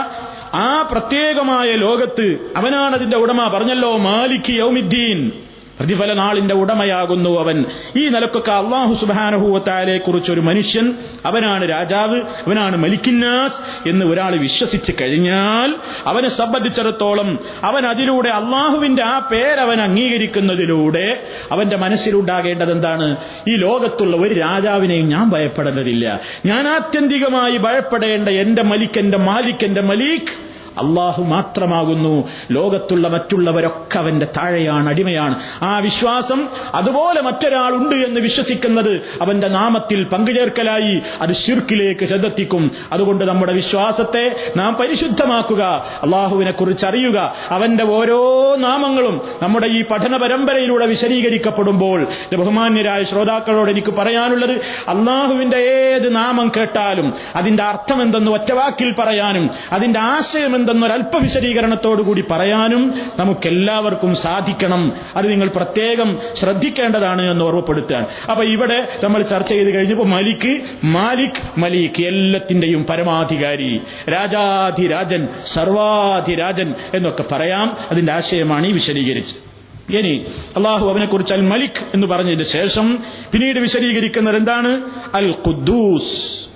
ആ പ്രത്യേകമായ ലോകത്ത് അവനാണ് അതിന്റെ ഉടമ. പറഞ്ഞല്ലോ മാലിക് യൗമിദ്ദീൻ. പ്രതിഫല നാളിന്റെ ഉടമയാകുന്നു അവൻ. ഈ നിലക്കൊക്കെ അള്ളാഹു സുബാനഹൂവത്താലെ കുറിച്ച് ഒരു മനുഷ്യൻ അവനാണ് രാജാവ് അവനാണ് മലിക്കിന്നാസ് എന്ന് ഒരാൾ വിശ്വസിച്ച് കഴിഞ്ഞാൽ അവനെ സംബന്ധിച്ചിടത്തോളം അവൻ അതിലൂടെ അള്ളാഹുവിന്റെ ആ പേരവൻ അംഗീകരിക്കുന്നതിലൂടെ അവന്റെ മനസ്സിലുണ്ടാകേണ്ടത് എന്താണ് ഈ ലോകത്തുള്ള ഒരു രാജാവിനെയും ഞാൻ ഭയപ്പെടേണ്ടതില്ല. ഞാൻ ആത്യന്തികമായി ഭയപ്പെടേണ്ട എന്റെ മലിക് എന്റെ മാലിക് എന്റെ മലീക് അള്ളാഹു മാത്രമാകുന്നു. ലോകത്തുള്ള മറ്റുള്ളവരൊക്കെ അവന്റെ താഴെയാണ് അടിമയാണ്. ആ വിശ്വാസം അതുപോലെ മറ്റൊരാളുണ്ട് എന്ന് വിശ്വസിക്കുന്നത് അവന്റെ നാമത്തിൽ പങ്കുചേർക്കലായി അത് ഷിർക്കിലേക്ക് ചെന്നെത്തിക്കും. അതുകൊണ്ട് നമ്മുടെ വിശ്വാസത്തെ നാം പരിശുദ്ധമാക്കുക അള്ളാഹുവിനെ കുറിച്ച് അറിയുക അവന്റെ ഓരോ നാമങ്ങളും നമ്മുടെ ഈ പഠന പരമ്പരയിലൂടെ വിശദീകരിക്കപ്പെടുമ്പോൾ. ബഹുമാന്യരായ ശ്രോതാക്കളോട് എനിക്ക് പറയാനുള്ളത് അള്ളാഹുവിന്റെ ഏത് നാമം കേട്ടാലും അതിന്റെ അർത്ഥം എന്തെന്ന് ഒറ്റവാക്കിൽ പറയാനും അതിന്റെ ആശയം എന്തെന്നൊരല്പ വിശദീകരണത്തോടുകൂടി പറയാനും നമുക്കെല്ലാവർക്കും സാധിക്കണം. അത് നിങ്ങൾ പ്രത്യേകം ശ്രദ്ധിക്കേണ്ടതാണ് എന്ന് ഓർമ്മപ്പെടുത്താൻ. അപ്പൊ ഇവിടെ നമ്മൾ ചർച്ച ചെയ്ത് കഴിഞ്ഞപ്പോൾ മലിക്ക് മാലിക് മലിക് എല്ലാത്തിന്റെയും പരമാധികാരി. രാജാധിരാജൻ സർവാധിരാജൻ എന്നൊക്കെ പറയാം. അതിന്റെ ആശയമാണ് ഈ വിശദീകരിച്ചത്. ഇനി അള്ളാഹു അവനെ കുറിച്ച് അൽ മലിക് എന്ന് പറഞ്ഞതിന് ശേഷം പിന്നീട് വിശദീകരിക്കുന്നത് എന്താണ്? അൽ ഖുദ്ദൂസ്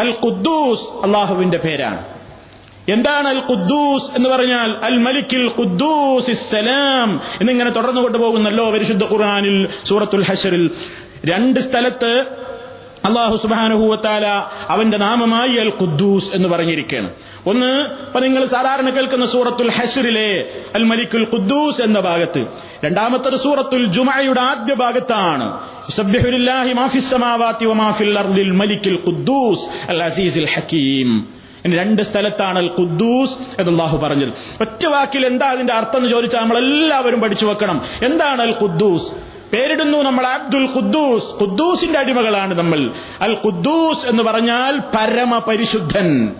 അൽ ഖുദ്ദൂസ് അള്ളാഹുവിന്റെ പേരാണ്. എന്താണ് അൽ ഖുദ്ദൂസ് എന്ന് പറഞ്ഞാൽ അൽ മലിക്കിൽ ഖുദ്ദൂസ് ഇസ്സലാം എന്നിങ്ങനെ തുടർന്നു കൊണ്ടുപോകുന്നല്ലോ പരിശുദ്ധ ഖുർആനിൽ സൂറത്തുൽ ഹഷറിൽ രണ്ട് സ്ഥലത്ത് അള്ളാഹു സുബാനുഭൂവത്താല അവന്റെ നാമമായി അൽ ഖുദ്ദൂസ് എന്ന് പറഞ്ഞിരിക്കുകയാണ്. ഒന്ന് ഇപ്പൊ നിങ്ങൾ സാധാരണ കേൾക്കുന്ന സൂറത്തുൽ ഹഷറിലെ അൽ മലിക്കുൽ ഖുദ്ദൂസ് എന്ന ഭാഗത്ത്. രണ്ടാമത്തെ സൂറത്തുൽ ജുമയുടെ ആദ്യ ഭാഗത്താണ്. മലിക്കുൽ ഖുദ്ദൂസ് അൽ അസീസ് ഹക്കീം. രണ്ട് സ്ഥലത്താണ് അൽ ഖുദ്ദൂസ് എന്ന് അള്ളാഹു പറഞ്ഞത്. ഒറ്റ വാക്കിൽ എന്താ അതിന്റെ അർത്ഥം എന്ന് ചോദിച്ചാൽ നമ്മൾ എല്ലാവരും പഠിച്ചു വെക്കണം. എന്താണ് അൽ ഖുദ്ദൂസ് പേരിടുന്നു നമ്മൾ അബ്ദുൽ ഖുദ്ദൂസ് ഖുദ്ദൂസിന്റെ അടിമകളാണ് നമ്മൾ. അൽ ഖുദ്ദൂസ് എന്ന് പറഞ്ഞാൽ പരമപരിശുദ്ധൻ.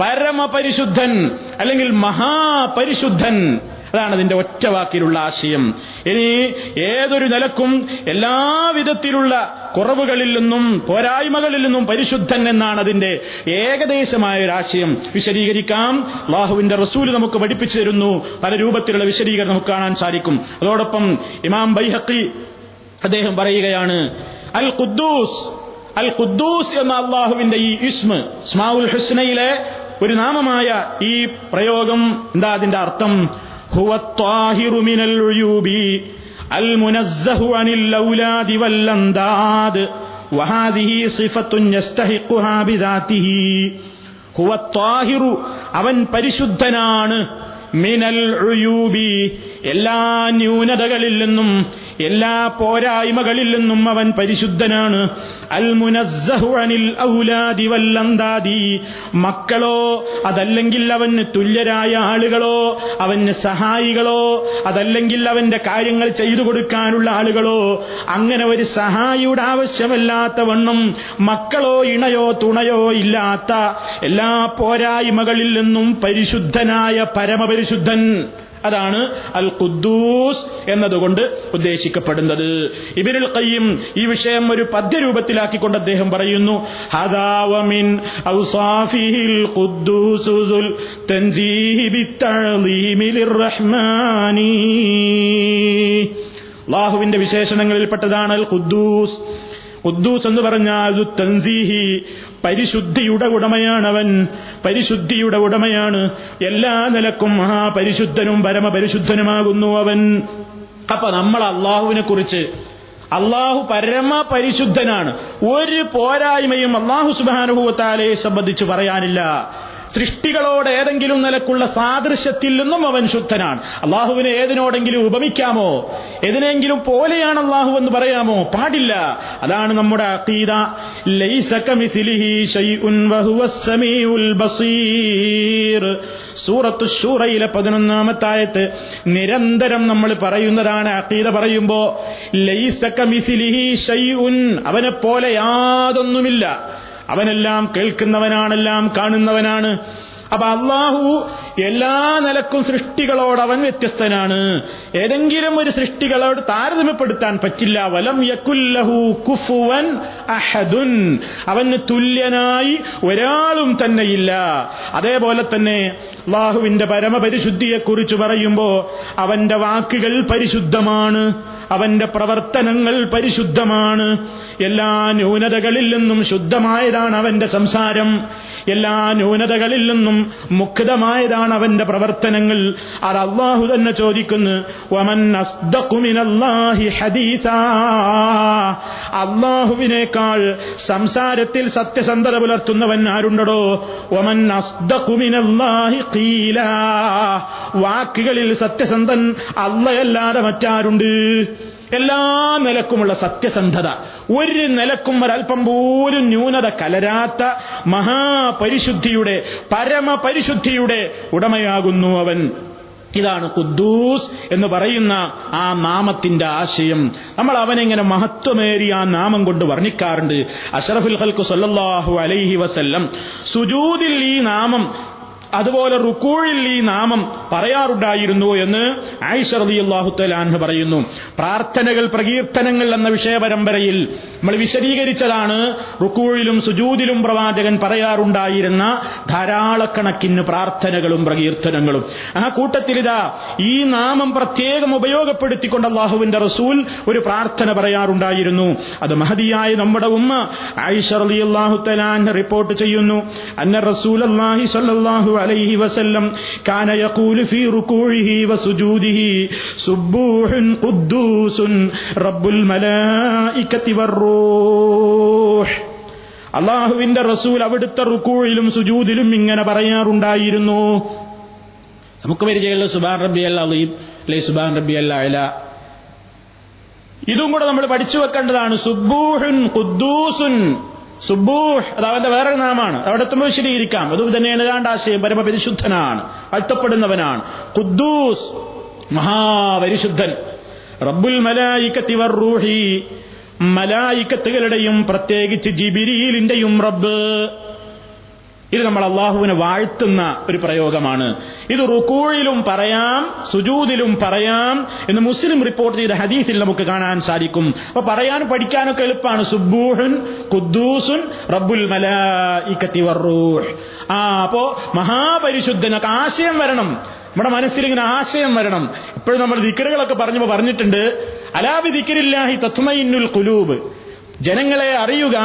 പരമപരിശുദ്ധൻ അല്ലെങ്കിൽ മഹാപരിശുദ്ധൻ. അതാണ് അതിന്റെ ഒറ്റ വാക്കിലുള്ള ആശയം. ഇനി ഏതൊരു നിലക്കും എല്ലാവിധത്തിലുള്ള കുറവുകളിൽ നിന്നും പോരായ്മകളിൽ നിന്നും പരിശുദ്ധൻ എന്നാണ് അതിന്റെ ഏകദേശമായ ഒരു ആശയം. വിശദീകരിക്കാം. അള്ളാഹുവിന്റെ റസൂൽ നമുക്ക് പഠിപ്പിച്ചു തരുന്നു. പല രൂപത്തിലുള്ള വിശദീകരണം നമുക്ക് കാണാൻ സാധിക്കും. അതോടൊപ്പം ഇമാം ബൈഹക്കി അദ്ദേഹം പറയുകയാണ് അൽ ഖുദ്ദൂസ് അൽ ഖുദ്ദൂസ് എന്ന അള്ളാഹുവിന്റെ ഈ ഇസ്മ സ്മാഉൽ ഹുസ്നയിലെ ഒരു നാമമായ ഈ പ്രയോഗം എന്താ അതിന്റെ അർത്ഥം? هو الطاهر من العيوب المنزه عن الأولاد والأنداد وهذه صفة يستحقها بذاته هو الطاهر അവൻ പരിശുദ്ധനാണ് മിനൽ ഉയൂബി എല്ലാ ന്യൂനതകളിൽ നിന്നും എല്ലാ പോരായ്മകളിൽ നിന്നും അവൻ പരിശുദ്ധനാണ്. അൽ ഔലാദി വല്ലന്താദി. മക്കളോ അതല്ലെങ്കിൽ അവന് തുല്യരായ ആളുകളോ അവന് സഹായികളോ അതല്ലെങ്കിൽ അവന്റെ കാര്യങ്ങൾ ചെയ്തു കൊടുക്കാനുള്ള ആളുകളോ അങ്ങനെ ഒരു സഹായിയുടെ ആവശ്യമല്ലാത്ത വണ്ണം മക്കളോ ഇണയോ തുണയോ ഇല്ലാത്ത എല്ലാ പോരായ്മകളിൽ നിന്നും പരിശുദ്ധനായ പരമപരിശുദ്ധൻ. അതാണ് അൽ ഖുദ്ദൂസ് എന്നതുകൊണ്ട് ഉദ്ദേശിക്കപ്പെടുന്നത്. ഇബിനുൽ ഖയ്യിം ഈ വിഷയം ഒരു പദ്യരൂപത്തിലാക്കിക്കൊണ്ട് അദ്ദേഹം പറയുന്നു ഹദാവമിൻ ഔസാഫിഹിൽ ഖുദ്ദൂസുൽ തൻസീഹി ബിത്തഅലീമിൽ റഹ്മാനി അല്ലാഹുവിന്റെ വിശേഷണങ്ങളിൽപ്പെട്ടതാണ് അൽ ഖുദ്ദൂസ് ഖുദ്ദൂസ് എന്ന് പറഞ്ഞാൽ തൻസീഹി. പരിശുദ്ധിയുടെ ഉടമയാണവൻ. പരിശുദ്ധിയുടെ ഉടമയാണ്. എല്ലാ നിലക്കും മഹാപരിശുദ്ധനും പരമപരിശുദ്ധനുമാകുന്നു അവൻ. അപ്പൊ നമ്മൾ അള്ളാഹുവിനെ കുറിച്ച് അള്ളാഹു പരമ പരിശുദ്ധനാണ് ഒരു പോരായ്മയും അള്ളാഹു സുബാനുഭവത്താലെ സംബന്ധിച്ച് പറയാനില്ല. സൃഷ്ടികളോട് ഏതെങ്കിലും നിലക്കുള്ള സാദൃശ്യത്തിൽ നിന്നും അവൻ ശുദ്ധനാണ്. അള്ളാഹുവിനെ ഏതിനോടെങ്കിലും ഉപമിക്കാമോ? എതിനെങ്കിലും പോലെയാണ് അള്ളാഹു എന്ന് പറയാമോ? പാടില്ല. അതാണ് നമ്മുടെ ബസീർ. സൂറത്തു ഷൂറയിലെ പതിനൊന്നാമത്തായത്ത് നിരന്തരം നമ്മൾ പറയുന്നതാണ് അഖീദ പറയുമ്പോ ലൈസ മിസിലിഹി ഷൈഉൻ അവനെ പോലെ യാതൊന്നുമില്ല. അവനെല്ലാം കേൾക്കുന്നവനാണെല്ലാം കാണുന്നവനാണ്. അപ്പൊ അള്ളാഹു എല്ലാ നിലക്കും സൃഷ്ടികളോട് അവൻ വ്യത്യസ്തനാണ്. ഏതെങ്കിലും ഒരു സൃഷ്ടികളോട് താരതമ്യപ്പെടുത്താൻ പറ്റില്ല. വലം യക്കുല്ലഹു കുഫുവൻ അഹദുൻ. അവന് തുല്യനായി ഒരാളും തന്നെയില്ല. അതേപോലെ തന്നെ അള്ളാഹുവിന്റെ പരമപരിശുദ്ധിയെക്കുറിച്ച് പറയുമ്പോ അവന്റെ വാക്കുകൾ പരിശുദ്ധമാണ്. അവന്റെ പ്രവർത്തനങ്ങൾ പരിശുദ്ധമാണ്. എല്ലാ ന്യൂനതകളിൽ നിന്നും ശുദ്ധമായതാണ് അവന്റെ സംസാരം. എല്ലാ ന്യൂനതകളിൽ നിന്നും മുക്തമായതാണ് അവന്റെ പ്രവർത്തനങ്ങൾ. അത് അള്ളാഹു തന്നെ ചോദിക്കുന്നു ഹദീസാ. അള്ളാഹുവിനേക്കാൾ സംസാരത്തിൽ സത്യസന്ധത പുലർത്തുന്നവൻ ആരുണ്ടോ ഒമൻ വാക്കുകളിൽ സത്യസന്ധൻ അള്ളയല്ലാതെ മറ്റാരുണ്ട്? എല്ലാ നിലക്കുമുള്ള സത്യസന്ധത. ഒരു നിലക്കും ഒരല്പം പോലും ന്യൂനത കലരാത്ത മഹാപരിശുദ്ധിയുടെ പരമപരിശുദ്ധിയുടെ ഉടമയാകുന്നു അവൻ. ഇതാണ് ഖുദ്ദൂസ് എന്ന് പറയുന്ന ആ നാമത്തിന്റെ ആശയം. നമ്മൾ അവനെങ്ങനെ മഹത്വമേറിയ ആ നാമം കൊണ്ട് വർണിക്കാറുണ്ട്. അഷറഫുൽ ഹൽക്കു സല്ലാഹു അലൈഹി വസല്ലം സുജൂദിൽ ഈ നാമം അതുപോലെ റുക്കൂഴിൽ ഈ നാമം പറയാറുണ്ടായിരുന്നു എന്ന് ആയിഷ റളിയല്ലാഹു തആല പറയുന്നു. പ്രാർത്ഥനകൾ പ്രകീർത്തനങ്ങൾ എന്ന വിഷയ പരമ്പരയിൽ നമ്മൾ വിശദീകരിച്ചതാണ് റുക്കൂഴിലും സുജൂതിലും പ്രവാചകൻ പറയാറുണ്ടായിരുന്ന ധാരാളക്കണക്കിന് പ്രാർത്ഥനകളും പ്രകീർത്തനങ്ങളും. ആ കൂട്ടത്തിലിതാ ഈ നാമം പ്രത്യേകം ഉപയോഗപ്പെടുത്തിക്കൊണ്ട് അള്ളാഹുവിന്റെ റസൂൽ ഒരു പ്രാർത്ഥന പറയാറുണ്ടായിരുന്നു. അത് മഹതിയായ നമ്മുടെ ഉമ്മ ആയിഷ റളിയല്ലാഹു തആല റിപ്പോർട്ട് ചെയ്യുന്നു. അന്ന റസൂൽ അള്ളാഹി അലൈഹി വസല്ലം كان യഖൂലു ഫീ റുകൂഇഹി വസുജൂദിഹി سبوح قدوس رب الملائكة വറൂഹ് അള്ളാഹുവിന്റെ റസൂൽ അവിടുത്തെ റുക്കൂഴിലും സുജൂദിലും ഇങ്ങനെ പറയാറുണ്ടായിരുന്നു. നമുക്ക് പരിചയമുള്ള സുബാൻ റബി അൽ അലീം അല്ലെ? സുബാൻ റബി അൽ അല ഇതും കൂടെ നമ്മൾ പഠിച്ചു വെക്കേണ്ടതാണ്. സുബൂഹുൻ ഖുദ്ദൂസുൻ സുബൂഹ് അത് അവന്റെ വേറെ നാമാണ്. അവിടെ എത്തുമ്പോൾ വിശദീകരിക്കാം. അത് തന്നെയാണ് ഏതാണ്ട് ആശയം. പരമപരിശുദ്ധനാണ് അഴ്ത്തപ്പെടുന്നവനാണ് ഖുദ്ദൂസ് മഹാപരിശുദ്ധൻ. റബ്ബുൽ മലായിക്കത്തി റൂഹി മലായിക്കത്തുകളുടെയും പ്രത്യേകിച്ച് ജിബിരിയിലിന്റെയും റബ്ബ്. ഇത് നമ്മൾ അള്ളാഹുവിനെ വാഴ്ത്തുന്ന ഒരു പ്രയോഗമാണ്. ഇത് റുക്കൂഴിലും പറയാം സുജൂദിലും പറയാം എന്ന് മുസ്ലിം റിപ്പോർട്ട് ചെയ്ത ഹദീസിൽ നമുക്ക് കാണാൻ സാധിക്കും. അപ്പൊ പറയാൻ പഠിക്കാനൊക്കെ എളുപ്പമാണ്. സുബൂഹുൻ കുദ്ദൂസുൻ റബ്ബുൽ വർറൂഹ് ആ അപ്പോ മഹാപരിശുദ്ധനൊക്കെ ആശയം വരണം. നമ്മുടെ മനസ്സിൽ ഇങ്ങനെ ആശയം വരണം. ഇപ്പോഴും നമ്മൾ ദിക്കറുകളൊക്കെ പറഞ്ഞപ്പോൾ പറഞ്ഞിട്ടുണ്ട് അലാബി ദിക്കരില്ലാഹി തത്മയിന്നുൽ കുലൂബ് ജനങ്ങളെ അറിയുക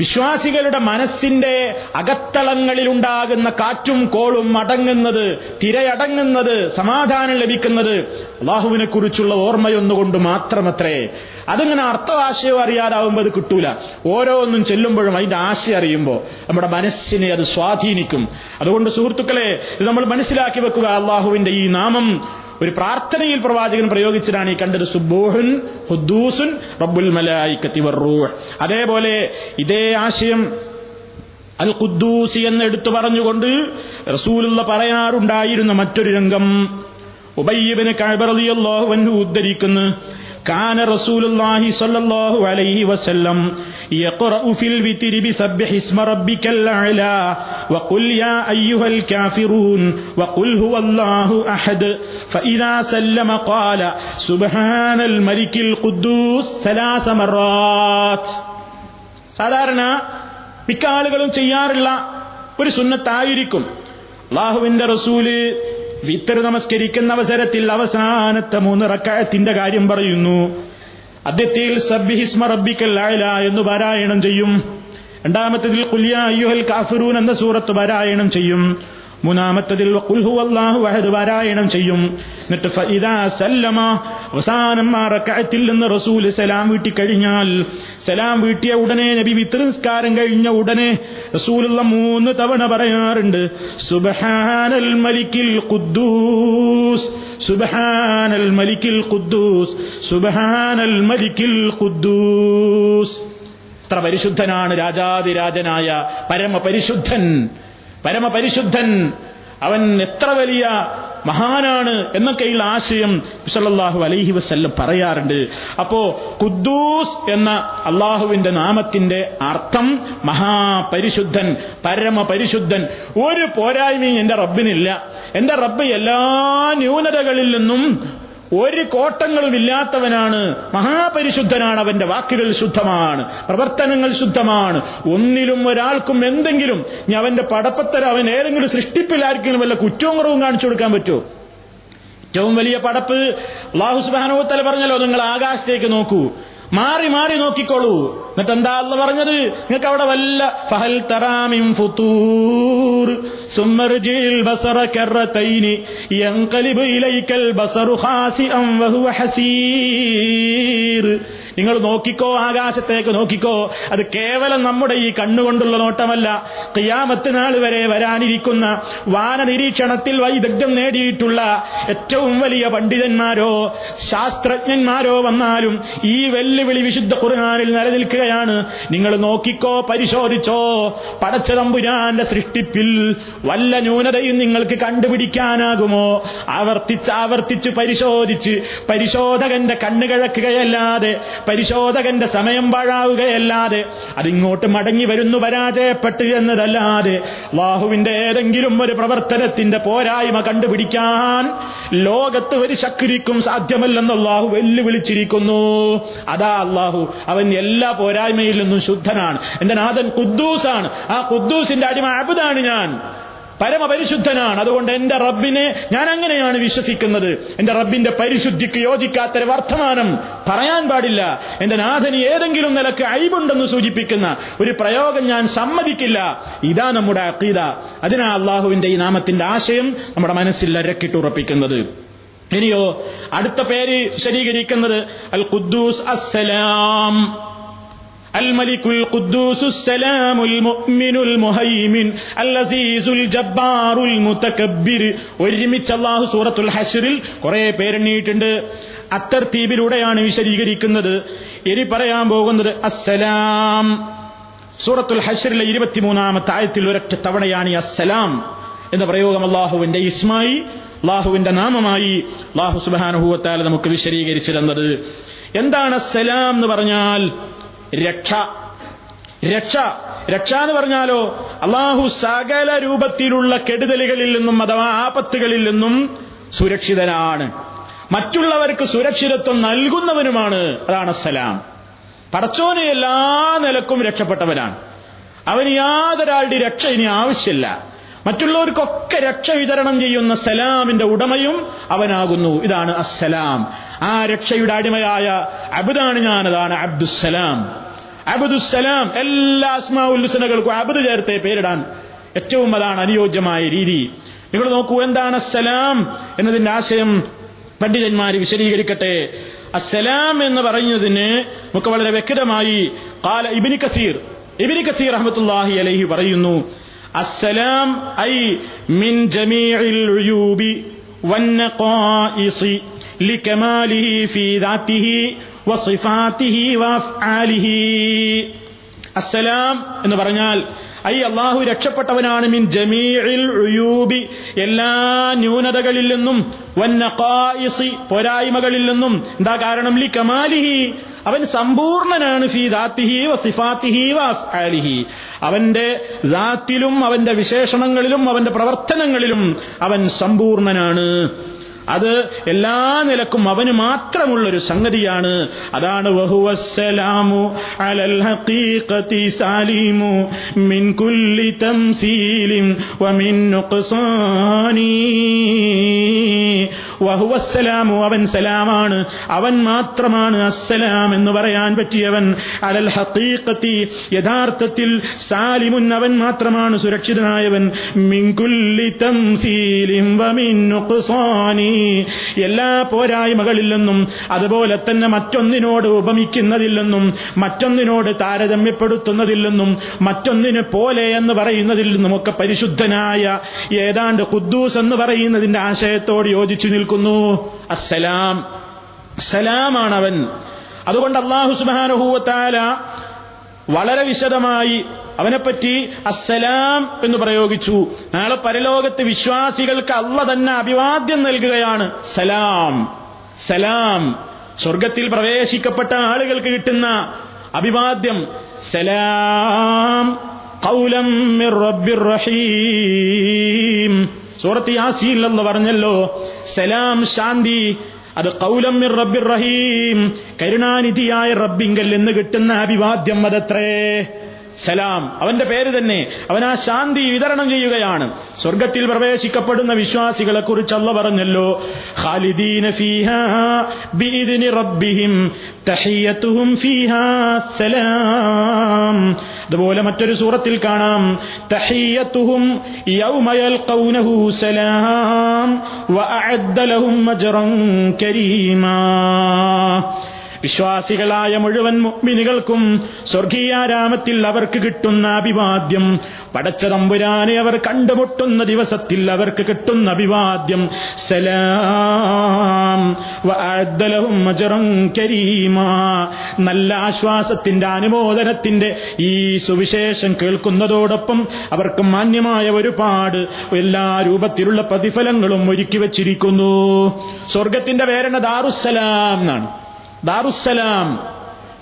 വിശ്വാസികളുടെ മനസ്സിന്റെ അകത്തളങ്ങളിലുണ്ടാകുന്ന കാറ്റും കോളും അടങ്ങുന്നത് തിരയടങ്ങുന്നത് സമാധാനം ലഭിക്കുന്നത് അള്ളാഹുവിനെ കുറിച്ചുള്ള ഓർമ്മയൊന്നുകൊണ്ട് മാത്രമത്രേ. അതിങ്ങനെ അർത്ഥവാശയം അറിയാതാവുമ്പോൾ അത് കിട്ടൂല. ഓരോന്നും ചെല്ലുമ്പോഴും അതിന്റെ ആശയം അറിയുമ്പോൾ നമ്മുടെ മനസ്സിനെ അത് സ്വാധീനിക്കും. അതുകൊണ്ട് സുഹൃത്തുക്കളെ ഇത് നമ്മൾ മനസ്സിലാക്കി വെക്കുക അള്ളാഹുവിന്റെ ഈ നാമം ഒരു പ്രാർത്ഥനയിൽ പ്രവാചകൻ പ്രയോഗിച്ചതാണ് ഈ കണ്ടത് സുബൂഹുൻ ഹുദ്ദൂസുൻ റബ്ബുൽ മലായിക്കത്തി വർറൂഹ് അതേപോലെ ഇതേ ആശയം അൽ ഖുദ്ദൂസി എന്ന് എടുത്തു പറഞ്ഞുകൊണ്ട് റസൂലുള്ള പറയാറുണ്ടായിരുന്ന മറ്റൊരു രംഗം ഉബയ്യബിന് കഴബറിയല്ലാഹു അൻഹു ഉദ്ധരിക്കുന്നു. كان رسول الله صلى الله عليه وسلم يقرأ في الوتر بسبح اسم ربك الأعلى وقل يا أيها الكافرون وقل هو الله أحد فإذا سلم قال سبحان الملك القدوس ثلاث مرات സാധാരണ മിക്ക ആളുകളും ചെയ്യാറുള്ള ഒരു സുന്നത്തായിരിക്കും അള്ളാഹുവിന്റെ റസൂല് വിത്തർ നമസ്കരിക്കുന്ന അവസരത്തിൽ അവസാനത്തെ മൂന്ന് റക്കായത്തിന്റെ കാര്യം പറയുന്നു. അദ്ദേഹത്തിൽ സബ്ബിഹിസ്മ റബ്ബിക്കൽ ലായല എന്ന് പാരായണം ചെയ്യും. രണ്ടാമത്തതിൽ കുല്യ അയ്യുഹൽ കാഫിറൂൻ എന്ന സൂറത്ത് പാരായണം ചെയ്യും. മൂന്നാമത്തതിൽ പാരായണം ചെയ്യും. എന്നിട്ട് സല്ലമ അവസാനം ആ റക്അത്തിൽ നിന്ന് റസൂൽ സലാം വീട്ടി കഴിഞ്ഞാൽ സലാം വീട്ടിയ ഉടനെ നബി വിത്രസ്കാരം കഴിഞ്ഞ ഉടനെ റസൂലുള്ള മൂന്ന് തവണ പറയാറുണ്ട് സുബഹാനൽ മലിക്കിൽ ഖുദ്ദൂസ് സുബഹാനൽ മലിക്കിൽ ഖുദ്ദൂസ് സുബഹാനൽ മലിക്കിൽ ഖുദ്ദൂസ്. എത്ര പരിശുദ്ധനാണ് രാജാതിരാജനായ പരമപരിശുദ്ധൻ. പരമപരിശുദ്ധൻ അവൻ എത്ര വലിയ മഹാനാണ് എന്നൊക്കെയുള്ള ആശയം സല്ലല്ലാഹു അലൈഹി വസല്ലം പറയാറുണ്ട്. അപ്പോ ഖുദ്ദൂസ് എന്ന അള്ളാഹുവിന്റെ നാമത്തിന്റെ അർത്ഥം മഹാപരിശുദ്ധൻ പരമപരിശുദ്ധൻ. ഒരു പോരായ്മയും എന്റെ റബ്ബിനില്ല. എന്റെ റബ്ബ് എല്ലാ ന്യൂനതകളിൽ നിന്നും ഒരു കോട്ടങ്ങളും ഇല്ലാത്തവനാണ്. മഹാപരിശുദ്ധനാണ് അവന്റെ വാക്കുകൾ ശുദ്ധമാണ്. പ്രവർത്തനങ്ങൾ ശുദ്ധമാണ്. ഒന്നിലും ഒരാൾക്കും എന്തെങ്കിലും ഇനി അവന്റെ പടപ്പത്തര അവൻ ഏതെങ്കിലും സൃഷ്ടിപ്പിൽ ആർക്കെങ്കിലും വല്ല കുറ്റവും കുറവും കാണിച്ചു കൊടുക്കാൻ പറ്റുമോ ഏറ്റവും വലിയ പടപ്പ് അള്ളാഹു സുബാനോത്തല പറഞ്ഞല്ലോ നിങ്ങൾ ആകാശത്തേക്ക് നോക്കൂ. മാറി മാറി നോക്കിക്കോളൂ. എന്നിട്ട് എന്താ അല്ല പറഞ്ഞത്? നിങ്ങൾക്ക് അവിടെ വല്ല ഫഹൽ തറാമിം സുമ്മർജിൽ ബസറ കറതൈനി യൻഖലിബു ഇലൈക്കൽ ബസറു ഹസീർ. നിങ്ങൾ നോക്കിക്കോ ആകാശത്തേക്ക് നോക്കിക്കോ. അത് കേവലം നമ്മുടെ ഈ കണ്ണുകൊണ്ടുള്ള നോട്ടമല്ല. കിയാമത്ത് നാൾ വരെ വരാനിരിക്കുന്ന വാന നിരീക്ഷണത്തിൽ വൈദഗ്ധ്യം നേടിയിട്ടുള്ള ഏറ്റവും വലിയ പണ്ഡിതന്മാരോ ശാസ്ത്രജ്ഞന്മാരോ വന്നാലും ഈ വെല്ലുവിളി വിശുദ്ധ ഖുർആാനിൽ നിലനിൽക്കുകയാണ്. നിങ്ങൾ നോക്കിക്കോ പരിശോധിച്ചോ പടച്ചതമ്പുരാന്റെ സൃഷ്ടിപ്പിൽ വല്ല ന്യൂനതയും നിങ്ങൾക്ക് കണ്ടുപിടിക്കാനാകുമോ? ആവർത്തിച്ച് ആവർത്തിച്ച് പരിശോധിച്ച് പരിശോധകന്റെ കണ്ണുകിഴക്കുകയല്ലാതെ പരിശോധകന്റെ സമയം പാഴാവുകയല്ലാതെ അതിങ്ങോട്ട് മടങ്ങി വരുന്നു പരാജയപ്പെട്ടു എന്നതല്ലാതെ ബാഹുവിന്റെ ഏതെങ്കിലും ഒരു പ്രവർത്തനത്തിന്റെ പോരായ്മ കണ്ടുപിടിക്കാൻ ലോകത്ത് ഒരു ശക്തിക്കും സാധ്യമല്ലെന്ന് അള്ളാഹു വെല്ലുവിളിച്ചിരിക്കുന്നു. അതാ അള്ളാഹു അവൻ എല്ലാ പോരായ്മയിൽ നിന്നും ശുദ്ധനാണ്. എന്റെ നാഥൻ കുദ്ദൂസാണ് ആ കുദ്ദൂസിന്റെ അടിമ അബുദാണ് ഞാൻ. പരമപരിശുദ്ധനാണ്. അതുകൊണ്ട് എന്റെ റബ്ബിനെ ഞാൻ അങ്ങനെയാണ് വിശ്വസിക്കുന്നത്. എന്റെ റബ്ബിന്റെ പരിശുദ്ധിക്ക് യോജിക്കാത്തൊരു വർത്തമാനം പറയാൻ പാടില്ല. എന്റെ നാഥന് ഏതെങ്കിലും നിലയ്ക്ക് അയവുണ്ടെന്ന് സൂചിപ്പിക്കുന്ന ഒരു പ്രയോഗം ഞാൻ സമ്മതിക്കില്ല. ഇതാ നമ്മുടെ അക്കീത അതിനാ അള്ളാഹുവിന്റെ ഈ നാമത്തിന്റെ ആശയം നമ്മുടെ മനസ്സിൽ അരക്കിട്ടുറപ്പിക്കുന്നത് ഇനിയോ അടുത്ത പേര് ശരീകരിക്കുന്നത് അൽ ഖുദ്ദൂസ് അസ്സലാം. الملك القدوس السلام المؤمن المهيمن العزيز الجبار المتكبر ഒരുമിച്ച് അള്ളാഹു സൂറത്തുൽ ഹഷറിൽ കുറെ പേരെണ്ണീട്ടുണ്ട് അത്തർത്തീപിലൂടെയാണ് വിശദീകരിക്കുന്നത് ഇനി പറയാൻ പോകുന്നത് അസ്സലാം സൂറത്തുൽ ഹഷറിലെ ഇരുപത്തിമൂന്നാമത്തെ ആയത്തിൽ ഒരൊറ്റ തവണയാണ് ഈ അസ്സലാം എന്ന പ്രയോഗം അള്ളാഹുവിന്റെ ഇസ്മായി അള്ളാഹുവിന്റെ നാമമായി അള്ളാഹു സുബാനുഭൂവത്താൽ നമുക്ക് വിശദീകരിച്ചു തന്നത് എന്താണ് അസ്സലാം എന്ന് പറഞ്ഞാൽ രക്ഷ. രക്ഷ. രക്ഷ എന്ന് പറഞ്ഞാലോ അള്ളാഹു സകല രൂപത്തിലുള്ള കെടുതലുകളിൽ നിന്നും അഥവാ ആപത്തുകളിൽ നിന്നും സുരക്ഷിതനാണ്. മറ്റുള്ളവർക്ക് സുരക്ഷിതത്വം നൽകുന്നവനുമാണ്. അതാണ് സലാം. പടച്ചോനെ എല്ലാ നിലക്കും രക്ഷപ്പെട്ടവനാണ്. അവന് യാതൊരാളുടെ രക്ഷ ഇനി ആവശ്യമില്ല. മറ്റുള്ളവർക്കൊക്കെ രക്ഷ വിതരണം ചെയ്യുന്ന സലാമിന്റെ ഉടമയും അവനാകുന്നു. ഇതാണ് അസ്സലാം. ആ രക്ഷയുടെ അടിമയായ അബുദാണ് ഞാൻ അതാണ് അബ്ദുസലാം അബുദുസലാം എല്ലാ അസ്മാഉല്ലുസനകൾക്കും അബുദ് ചേർത്തെ പേരിടാൻ ഏറ്റവും അതാണ് അനുയോജ്യമായ രീതി. നിങ്ങൾ നോക്കൂ എന്താണ് അസ്സലാം എന്നതിന്റെ ആശയം പണ്ഡിതന്മാർ വിശദീകരിക്കട്ടെ. അസ്സലാം എന്ന് പറയുന്നതിന് നമുക്ക് വളരെ വ്യക്തമായി കാല ഇബിനി കസീർ ഇബിനി കസീർ അഹമ്മത്തുല്ലാഹി അലഹി പറയുന്നു السلام أي من جميع العيوب والنقائص لكماله في ذاته وصفاته وأفعاله. അസ്സലാം എന്ന് പറഞ്ഞാൽ ഐ അള്ളാഹു രക്ഷപ്പെട്ടവനാണ് മിൻ ജമീഴിൽ ഉയൂബി എല്ലാ ന്യൂനതകളിൽ നിന്നും വന്നഖായിസി പോരായ്മകളിൽ നിന്നും. എന്താ കാരണം? ലി കമാലിഹി. അവൻ സമ്പൂർണനാണ്. ഫി ദാത്തിഹി വ സിഫാത്തിഹി അവന്റെ ദാത്തിലും അവന്റെ വിശേഷണങ്ങളിലും അവന്റെ പ്രവർത്തനങ്ങളിലും അവൻ സമ്പൂർണനാണ്. അത് എല്ലാ നിലക്കും അവന് മാത്രമുള്ള ഒരു സംഗതിയാണ്. അതാണ് വഹുവസ്സലാമു അലൽ സാലിമു മിൻ കുല്ലി തംസീലിൻ വമിൻ വഹുവസ്സലാമു അവൻ സലാമാണ്. അവൻ മാത്രമാണ് അസ്സലാം എന്ന് പറയാൻ പറ്റിയവൻ. അലൽ ഹഖീഖത്തി യഥാർത്ഥത്തിൽ സാലിമുൻ അവൻ മാത്രമാണ് സുരക്ഷിതനായവൻ. മിൻ കുല്ലി തംസീലിൻ വമിൻ നുഖ്സാനി. എല്ലാ പോരായ്മകളിൽ നിന്നും അതുപോലെ തന്നെ മറ്റൊന്നിനോട് ഉപമിക്കുന്നതില്ലെന്നും മറ്റൊന്നിനോട് താരതമ്യപ്പെടുത്തുന്നതില്ലെന്നും മറ്റൊന്നിന് പോലെ എന്ന് പറയുന്നതിൽ നിന്നുമൊക്കെ പരിശുദ്ധനായ ഏതാണ്ട് ഖുദ്ദൂസ് എന്ന് പറയുന്നതിന്റെ ആശയത്തോട് യോജിച്ചു നിൽക്കുന്നു. അസ്സലാം. സലാമാണ് അവൻ. അതുകൊണ്ട് അള്ളാഹു സുബാനുഭൂവത്താല വളരെ വിശദമായി അവനെപ്പറ്റി അസ്സലാം എന്ന് പ്രയോഗിച്ചു. നാളെ പരലോകത്ത് വിശ്വാസികൾക്ക് അല്ല തന്നെ അഭിവാദ്യം നൽകുകയാണ്. സലാം. സലാം. സ്വർഗത്തിൽ പ്രവേശിക്കപ്പെട്ട ആളുകൾക്ക് കിട്ടുന്ന അഭിവാദ്യം. സലാം. കൗലം സൂറത്ത് യാസീൽ എന്ന് പറഞ്ഞല്ലോ സലാം ശാന്തി അത് കൗലം റബ്ബിർ റഹീം. കരുണാനിധിയായ റബ്ബിങ്കൽ എന്ന് കിട്ടുന്ന അഭിവാദ്യം അതത്രേ. സലാം. അവന്റെ പേര് തന്നെ അവൻ ആ ശാന്തി വിതരണം ചെയ്യുകയാണ്. സ്വർഗത്തിൽ പ്രവേശിക്കപ്പെടുന്ന വിശ്വാസികളെ കുറിച്ച് അല്ല പറഞ്ഞല്ലോ അതുപോലെ മറ്റൊരു സൂറത്തിൽ കാണാം. തഹിയത്തുഹും സലാം ലഹും കരീമാ. വിശ്വാസികളായ മുഴുവൻ മുഅ്മിനുകൾക്കും സ്വർഗീയാരാമത്തിൽ അവർക്ക് കിട്ടുന്ന അഭിവാദ്യം. പടച്ച തമ്പുരാനെ അവർ കണ്ടുമുട്ടുന്ന ദിവസത്തിൽ അവർക്ക് കിട്ടുന്ന അഭിവാദ്യം. സലാം. നല്ല ആശ്വാസത്തിന്റെ അനുമോദനത്തിന്റെ ഈ സുവിശേഷം കേൾക്കുന്നതോടൊപ്പം അവർക്ക് മാന്യമായ ഒരുപാട് എല്ലാ രൂപത്തിലുള്ള പ്രതിഫലങ്ങളും ഒരുക്കി വച്ചിരിക്കുന്നു. സ്വർഗത്തിന്റെ പേരണ ദാറുസലാം എന്നാണ്. ദാറുസലാം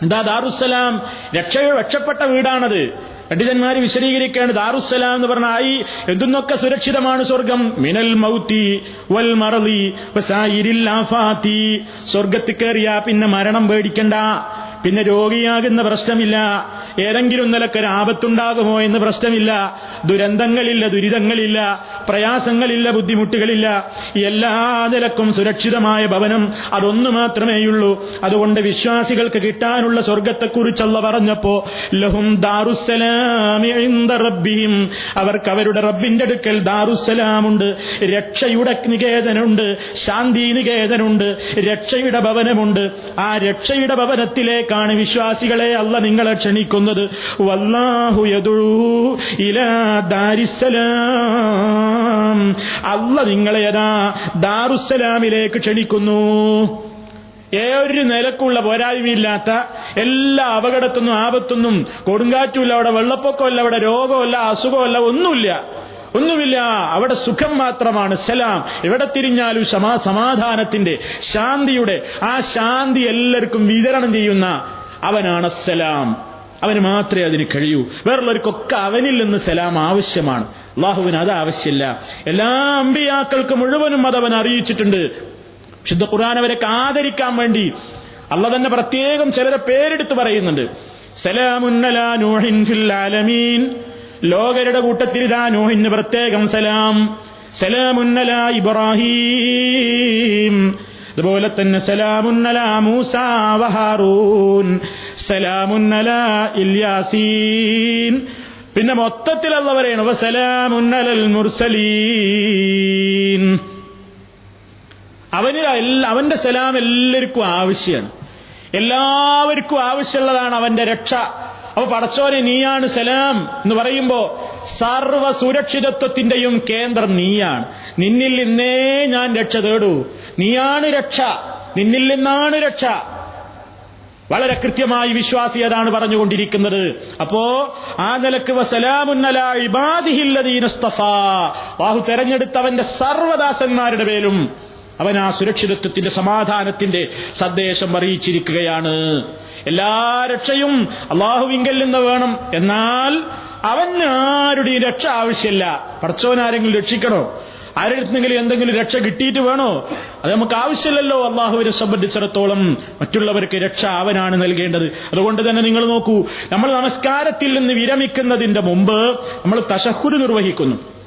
എന്താ ദാറുസലാം രക്ഷ രക്ഷപ്പെട്ട വീടാണത്. പണ്ഡിതന്മാര് വിശദീകരിക്കുകയാണ് ദാറുസലാം എന്ന് പറഞ്ഞാൽ ഈ എന്തെന്നൊക്കെ സുരക്ഷിതമാണ് സ്വർഗം? മിനൽ മൗത്തി വൽ മറലി സ്വർഗത്തിൽ കയറിയാ പിന്നെ മരണം പേടിക്കണ്ട. പിന്നെ രോഗിയാകുന്ന പ്രശ്നമില്ല. ഏതെങ്കിലും നിലക്കൊരു ആപത്തുണ്ടാകുമോ എന്ന് പ്രശ്നമില്ല. ദുരന്തങ്ങളില്ല ദുരിതങ്ങളില്ല പ്രയാസങ്ങളില്ല ബുദ്ധിമുട്ടുകളില്ല. എല്ലാ നിലക്കും സുരക്ഷിതമായ ഭവനം അതൊന്നു മാത്രമേയുള്ളൂ. അതുകൊണ്ട് വിശ്വാസികൾക്ക് കിട്ടാനുള്ള സ്വർഗത്തെക്കുറിച്ചല്ല പറഞ്ഞപ്പോ ലഹും റബ്ബിഹിം. അവർക്ക് അവരുടെ റബ്ബിന്റെ അടുക്കൽ ദാറുസലാമുണ്ട് രക്ഷയുടെ നികേതനുണ്ട്. ശാന്തി നികേതനുണ്ട്. രക്ഷയുടെ ഭവനമുണ്ട്. ആ രക്ഷയുടെ ഭവനത്തിലേക്കാണ് വിശ്വാസികളെ അല്ല നിങ്ങളെ ക്ഷണിക്കുന്നത്. വല്ലാഹു ഇലാ ദാരിസലാം അല്ല നിങ്ങളെ ദാറുസലാമിലേക്ക് ക്ഷണിക്കുന്നു. ഏതൊരു നിലക്കുള്ള പോരായ്മയില്ലാത്ത എല്ലാ അപകടത്തൊന്നും ആപത്തൊന്നും കൊടുങ്കാറ്റുമില്ല അവിടെ വെള്ളപ്പൊക്കമല്ല അവിടെ രോഗമല്ല അസുഖമല്ല ഒന്നുമില്ല. ഒന്നുമില്ല അവിടെ സുഖം മാത്രമാണ് സലാം. എവിടെ തിരിഞ്ഞാലും സമാ സമാധാനത്തിന്റെ ശാന്തിയുടെ ആ ശാന്തി എല്ലാവർക്കും വിതരണം ചെയ്യുന്ന അവനാണ് സലാം. അവന് മാത്രമേ അതിന് കഴിയൂ. വേറുള്ളവർക്കൊക്കെ അവനിൽ നിന്ന് സലാം ആവശ്യമാണ്. അള്ളാഹുവിന് അത് ആവശ്യമില്ല. എല്ലാ അമ്പിയാക്കൾക്ക് മുഴുവനും അത് അവൻ അറിയിച്ചിട്ടുണ്ട്. ശുദ്ധ ഖുർആൻ അവരൊക്കെ ആദരിക്കാൻ വേണ്ടി അല്ല തന്നെ പ്രത്യേകം ചിലരെ പേരെടുത്ത് പറയുന്നുണ്ട്. സലാമുന്നലാ നൂഹിൻ ഫിൽ ആലമീൻ. ലോകരുടെ കൂട്ടത്തിൽ നൂഹിന് പ്രത്യേകം സലാം. സലാമുന്നല ഇബ്രാഹീം. അതുപോലെ തന്നെ സലാമുന്നല മൂസ വഹാറൂൻ. സലാമുന്നല ഇല്യാസീൻ. പിന്നെ മൊത്തത്തിൽ അല്ല സലാമുന്നലൽ മുർസലീൻ. അവന് അവന്റെ സലാം എല്ലാവർക്കും ആവശ്യമാണ്. എല്ലാവർക്കും ആവശ്യമുള്ളതാണ് അവന്റെ രക്ഷ. അപ്പൊ പടച്ചോനെ നീയാണ് സലാം എന്ന് പറയുമ്പോ സർവ സുരക്ഷിതത്വത്തിന്റെയും കേന്ദ്രം നീയാണ്. നിന്നിൽ നിന്നേ ഞാൻ രക്ഷ തേടൂ. നീയാണ് രക്ഷ. നിന്നിൽ നിന്നാണ് രക്ഷ. വളരെ കൃത്യമായി വിശ്വാസി അതാണ് പറഞ്ഞുകൊണ്ടിരിക്കുന്നത്. അപ്പോ ആ നിലയ്ക്ക് ബാഹു തെരഞ്ഞെടുത്തവന്റെ സർവദാസന്മാരുടെ പേരും അവൻ ആ സുരക്ഷിതത്വത്തിന്റെ സമാധാനത്തിന്റെ സന്ദേശം അറിയിച്ചിരിക്കുകയാണ്. എല്ലാ രക്ഷയും അള്ളാഹുവിങ്കൽ നിന്ന് വേണം. എന്നാൽ അവന് ആരുടെയും രക്ഷ ആവശ്യമില്ല. പടച്ചോനാരെങ്കിലും രക്ഷിക്കണോ? ആരെടുത്തെങ്കിലും എന്തെങ്കിലും രക്ഷ കിട്ടിയിട്ട് വേണോ? അത് നമുക്ക് ആവശ്യമില്ലല്ലോ അള്ളാഹുവിനെ സംബന്ധിച്ചിടത്തോളം. മറ്റുള്ളവർക്ക് രക്ഷ അവനാണ് നൽകേണ്ടത്. അതുകൊണ്ട് തന്നെ നിങ്ങൾ നോക്കൂ നമ്മൾ നമസ്കാരത്തിൽ നിന്ന് വിരമിക്കുന്നതിന്റെ മുമ്പ് നമ്മൾ തശഹുര് നിർവഹിക്കുന്നു.